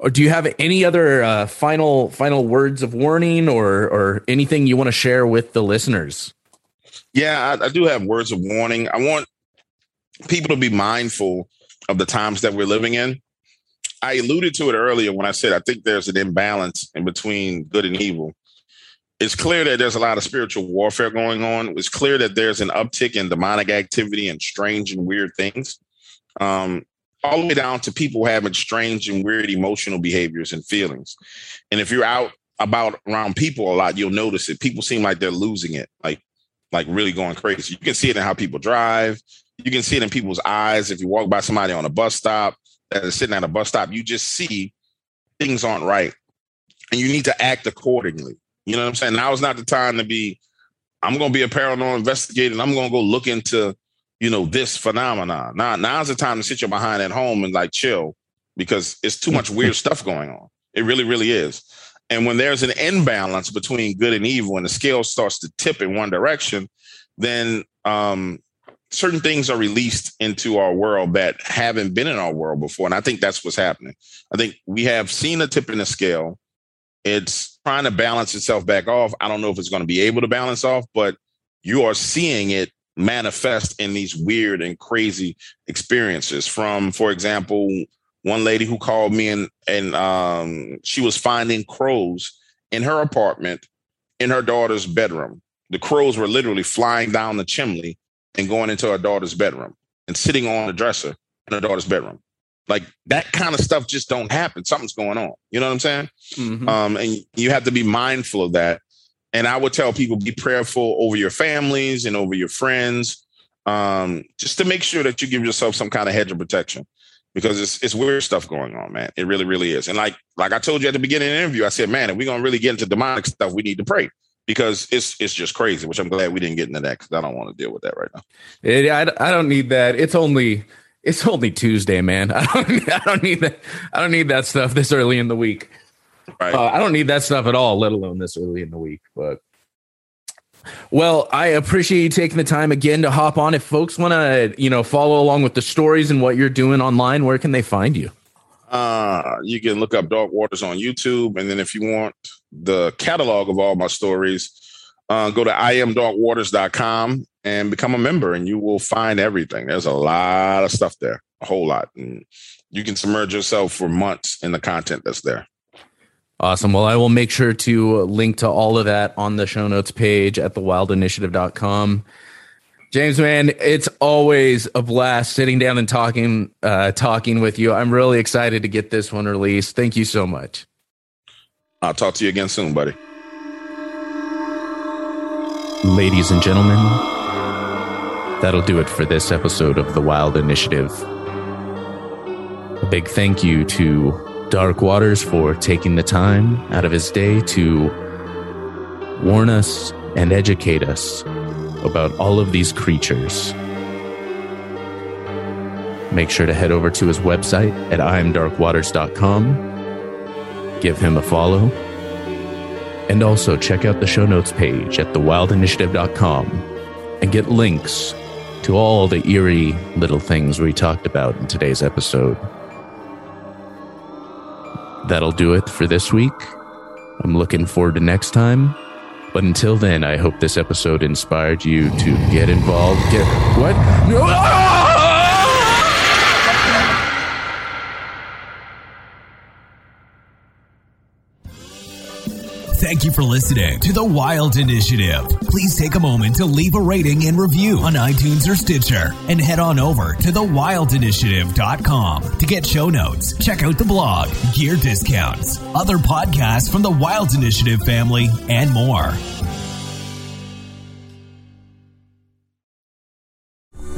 or do you have any other uh, final final words of warning or or anything you want to share with the listeners? Yeah, I, I do have words of warning. I want people to be mindful of the times that we're living in. I alluded to it earlier when I said I think there's an imbalance in between good and evil. It's clear that there's a lot of spiritual warfare going on. It's clear that there's an uptick in demonic activity and strange and weird things. Um, all the way down to people having strange and weird emotional behaviors and feelings. And if you're out about around people a lot, you'll notice it. People seem like they're losing it, like like really going crazy. You can see it in how people drive. You can see it in people's eyes. If you walk by somebody on a bus stop that is sitting at a bus stop, you just see things aren't right. And you need to act accordingly. You know what I'm saying? Now is not the time to be, I'm gonna be a paranormal investigator and I'm gonna go look into you know, this phenomenon. Now, now's the time to sit your behind at home and like chill because it's too much weird <laughs> stuff going on. It really, really is. And when there's an imbalance between good and evil and the scale starts to tip in one direction, then um, certain things are released into our world that haven't been in our world before. And I think that's what's happening. I think we have seen a tip in the scale. It's trying to balance itself back off. I don't know if it's going to be able to balance off, but you are seeing it manifest in these weird and crazy experiences from for example one lady who called me and and um, she was finding crows in her apartment in her daughter's bedroom the crows were literally flying down the chimney and going into her daughter's bedroom and sitting on the dresser in her daughter's bedroom. Like that kind of stuff just don't happen. Something's going on. You know what I'm saying? Mhm. Um, and you have to be mindful of that. And I would tell people be prayerful over your families and over your friends, um, just to make sure that you give yourself some kind of hedge of protection because it's it's weird stuff going on, man. It really, really is. And like like I told you at the beginning of the interview, I said, man, if we're gonna really get into demonic stuff, we need to pray because it's it's just crazy. Which I'm glad we didn't get into that because I don't want to deal with that right now. It- I, I don't need that. It's only it's only Tuesday, man. <laughs> I don't I don't need that. I don't need that stuff this early in the week. Right? Uh, I don't need that stuff at all, let alone this early in the week. But well, I appreciate you taking the time again to hop on. If folks want to, you know, follow along with the stories and what you're doing online, where can they find you? Uh, you can look up Dark Waters on YouTube, and then if you want the catalog of all my stories, uh, go to iamdarkwaters.com and become a member, and you will find everything. There's a lot of stuff there, a whole lot, and you can submerge yourself for months in the content that's there. Awesome. Well, I will make sure to link to all of that on the show notes page at thewildinitiative.com. James, man, it's always a blast sitting down and talking, uh, talking with you. I'm really excited to get this one released. Thank you so much. I'll talk to you again soon, buddy. Ladies and gentlemen, that'll do it for this episode of The Wild Initiative. A big thank you to Dark Waters for taking the time out of his day to warn us and educate us about all of these creatures. Make sure to head over to his website at imdarkwaters.com. Give him a follow. And also check out the show notes page at thewildinitiative.com and get links to all the eerie little things we talked about in today's episode. That'll do it for this week. I'm looking forward to next time. But until then, I hope this episode inspired you to get involved. Get what? No! Thank you for listening to The Wild Initiative. Please take a moment to leave a rating and review on iTunes or Stitcher and head on over to thewildinitiative.com to get show notes, check out the blog, gear discounts, other podcasts from the Wild Initiative family, and more.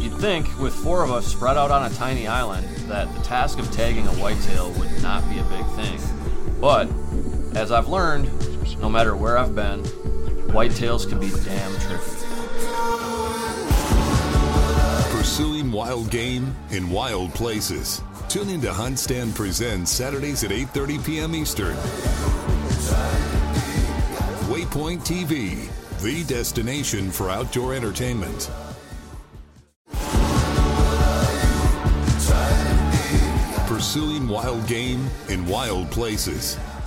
You'd think, with four of us spread out on a tiny island, that the task of tagging a whitetail would not be a big thing. But, as I've learned, no matter where I've been, whitetails can be damn tricky. Pursuing wild game in wild places. Tune in to Hunt Stand Presents Saturdays at 8:30 p.m. Eastern. Waypoint TV, the destination for outdoor entertainment. Pursuing wild game in wild places.